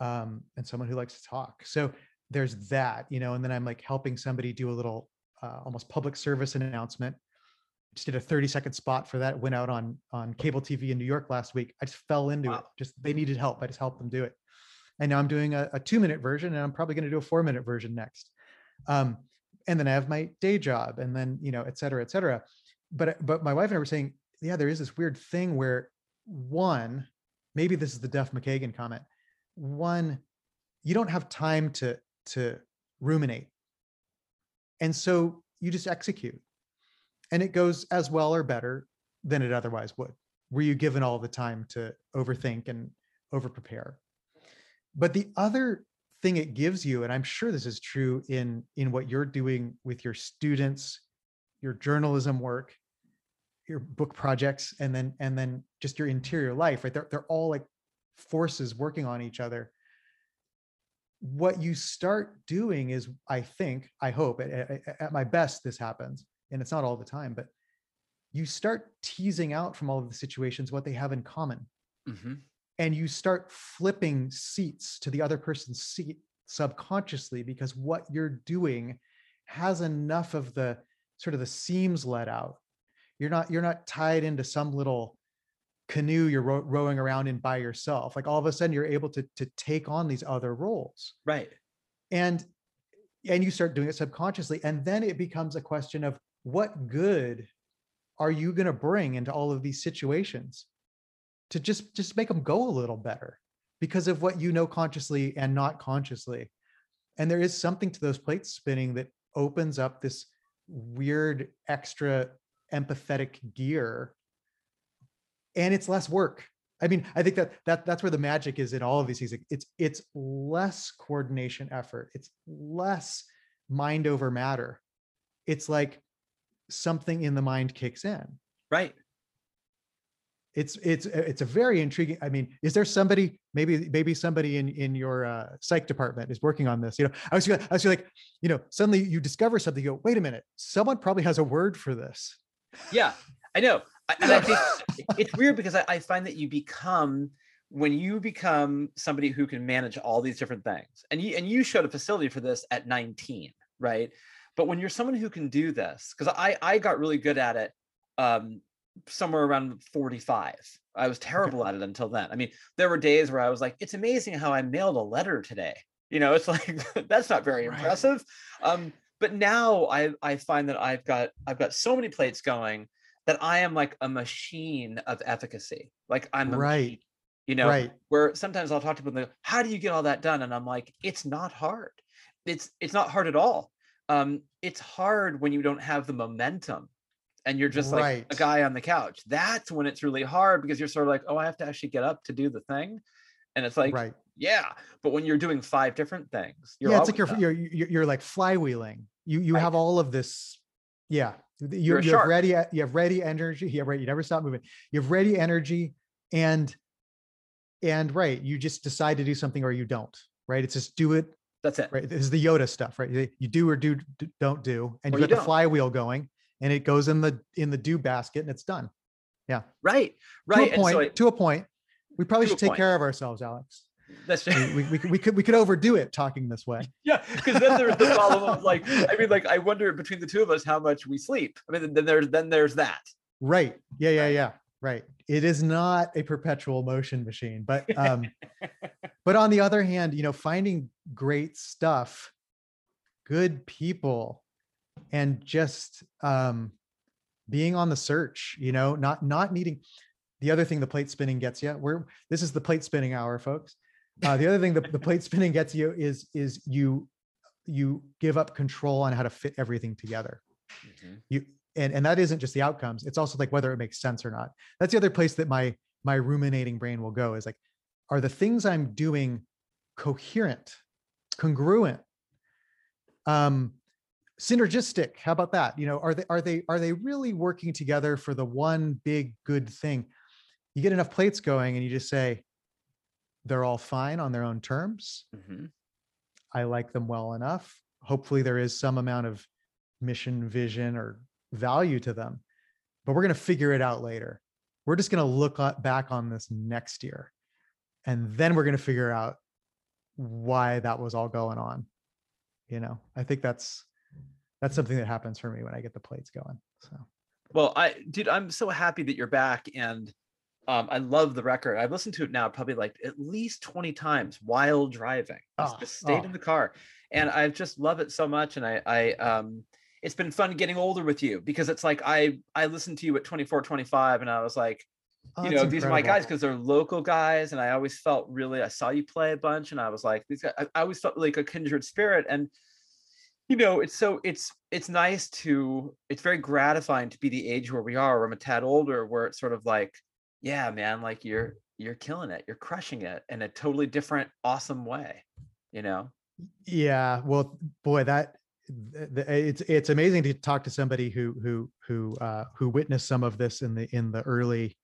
um and someone who likes to talk. So there's that you know and then i'm like helping somebody do a little uh, almost public service announcement. Just did a 30 second spot for that went out on on cable tv in new york last week. I just fell into it. Just they needed help i just helped them do it. And now i'm doing a, a two minute version and i'm probably going to do a four minute version next. Um and then i have my day job and then you know et cetera et cetera. But but my wife and i were saying yeah there is this weird thing where one maybe this is the duff mckagan comment one you don't have time to to ruminate. And so you just execute. And it goes as well or better than it otherwise would were you given all the time to overthink and over prepare but the other thing it gives you and i'm sure this is true in in what you're doing with your students your journalism work your book projects and then and then just your interior life right? They're, they're all like forces working on each other. What you start doing is i think i hope at, at- my best this happens and it's not all the time but you start teasing out from all of the situations what they have in common. Hmm and you start flipping seats to the other person's seat subconsciously because what you're doing has enough of the sort of the seams let out. You're not you're not tied into some little canoe you're row- rowing around in by yourself like all of a sudden you're able to to take on these other roles Right. and and you start doing it subconsciously and then it becomes a question of what good are you going to bring into all of these situations to just just make them go a little better because of what you know consciously and not consciously and there is something to those plates spinning that opens up this weird extra empathetic gear and it's less work. I mean i think that that that's where the magic is in all of these things it's it's less coordination effort it's less mind over matter. It's like something in the mind kicks in. Right. it's it's it's a very intriguing i mean is there somebody maybe maybe somebody in in your uh, psych department is working on this you know? I was i was like you know suddenly you discover something you go wait a minute someone probably has a word for this. Yeah, I know. I, and I think it's weird because I, I find that you become when you become somebody who can manage all these different things, and you and you showed a facility for this at 19, right? But when you're someone who can do this, because I I got really good at it um, somewhere around 45. I was terrible at it until then. I mean, there were days where I was like, it's amazing how I mailed a letter today. You know, it's like that's not very Right. impressive. Um, but now I I find that I've got I've got so many plates going that I am like a machine of efficacy. Like I'm Right. machine, you know, right where sometimes I'll talk to people and go, how do you get all that done? And I'm like, it's not hard. It's it's not hard at all. Um, it's hard when you don't have the momentum and you're just like a guy on the couch. That's when it's really hard because you're sort of like, oh, I have to actually get up to do the thing. And it's like, right yeah. But when you're doing five different things, you're yeah it's like you're, you're you're you're like flywheeling you you Right. have all of this yeah you, you have ready e- you have ready energy yeah right you never stop moving you have ready energy and and right you just decide to do something or you don't right it's just do it that's it. right this is the yoda stuff right you do or do don't do and Or you you got the flywheel going and it goes in the in the do basket and it's done Yeah. Right. Right. to a And point so to a point we probably should take point. care of ourselves alex that's we, we, we, could- we could we could overdo it talking this way Yeah, because then there's the problem of like, I mean, like, I wonder between the two of us how much we sleep. I mean, then there's then there's that. right yeah yeah yeah right. It is not a perpetual motion machine, but um, but on the other hand, you know, finding great stuff, good people, and just um, being on the search. You know, not not needing. The other thing the plate spinning gets you. We're this is the plate spinning hour, folks. Uh, the other thing the, the plate spinning gets you is is you you give up control on how to fit everything together. You and and that isn't just the outcomes it's also like whether it makes sense or not. That's the other place that my my ruminating brain will go is like are the things i'm doing coherent congruent um synergistic? How about that? You know are they are they are they really working together for the one big good thing? You get enough plates going and you just say they're all fine on their own terms Mhm. I like them well enough. Hopefully, there is some amount of mission, vision, or value to them, but we're going to figure it out later. We're just going to look back on this next year, and then we're going to figure out why that was all going on. You know, I think that's that's something that happens for me when I get the plates going. So Well, I, dude, I'm so happy that you're back, and um, I love the record. I've listened to it now probably like at least 20 times while driving. Just, Oh, just stayed oh. in the car, and I just love it so much. And I, I, um, it's been fun getting older with you because it's like I, I listened to you at 24, 25, and I was like, oh, you know, these are my guys because they're local guys, and I always felt really. I saw you play a bunch, and I was like, these guys. I, I always felt like a kindred spirit, and you know, it's so it's it's nice to. It's very gratifying to be the age where we are. Where I'm a tad older, where it's sort of like, yeah, man, like you're you're killing it, you're crushing it in a totally different, awesome way. You know. yeah well boy that th- th- it's it's amazing to talk to somebody who who who uh who witnessed some of this in the in the early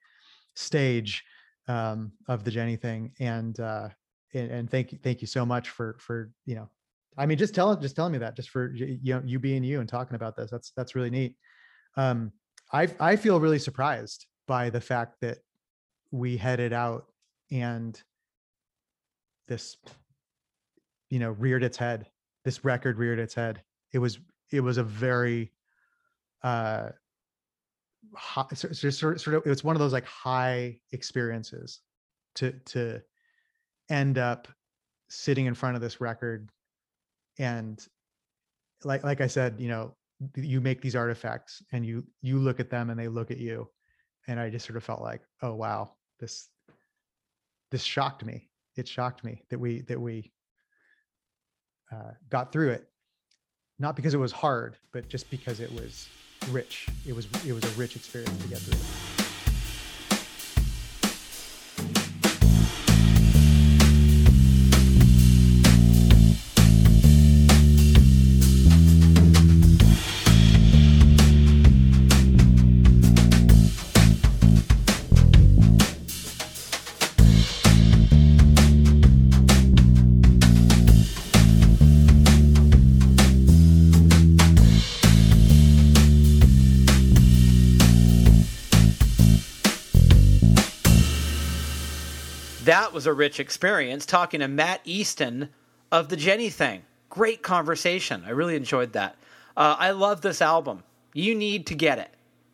stage um of the jenny thing and uh and, and thank you thank you so much for for you know i mean just tell just telling me that just for you know you being you and talking about this that's that's really neat um i i feel really surprised by the fact that we headed out and this you know reared its head this record reared its head. It was it was a very uh high, sort, sort, of it was one of those like high experiences to to end up sitting in front of this record and like like i said you know you make these artifacts and you you look at them and they look at you. And i just sort of felt like oh wow this this shocked me. It shocked me that we that we uh, got through it. Not because it was hard but just because it was rich. It was it was a rich experience to get through a rich experience talking to Matt Easton of the Jenny Thing. Great conversation. I really enjoyed that. Uh, I love this album. You need to get it.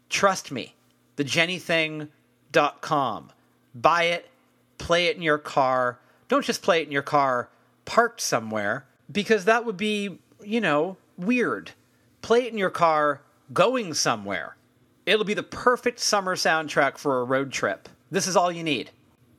Trust me. TheJennyThing.com. Buy it, play it in your car. Don't just play it in your car parked somewhere because that would be, you know, weird. Play it in your car going somewhere. It'll be the perfect summer soundtrack for a road trip. This is all you need.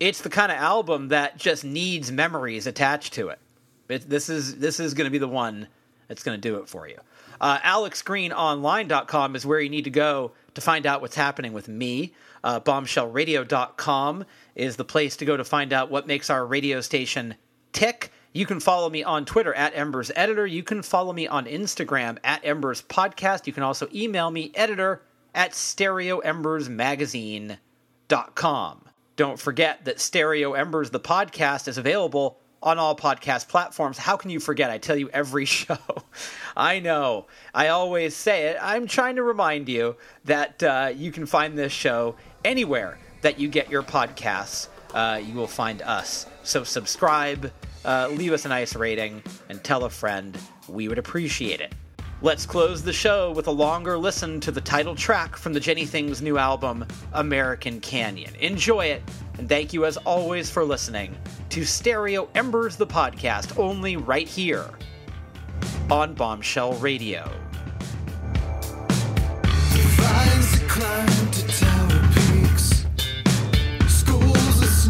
It's the kind of album that just needs memories attached to it. it this is this is going to be the one that's going to do it for you. Uh, AlexGreenOnline.com is where you need to go to find out what's happening with me. Uh, bombshellradio.com is the place to go to find out what makes our radio station tick. You can follow me on Twitter at Embers Editor. You can follow me on Instagram at Embers Podcast. You can also email me editor at stereoembersmagazine.com. Don't forget that Stereo Embers, the podcast, is available on all podcast platforms. How can you forget? I tell you every show. I know. I always say it. I'm trying to remind you that uh, you can find this show anywhere that you get your podcasts. Uh, you will find us. So subscribe, uh, leave us a nice rating, and tell a friend. We would appreciate it. Let's close the show with a longer listen to the title track from the Jenny Things new album, American Canyon. Enjoy it, and thank you as always for listening to Stereo Embers, the podcast, only right here on Bombshell Radio. Climb to tower peaks. School's.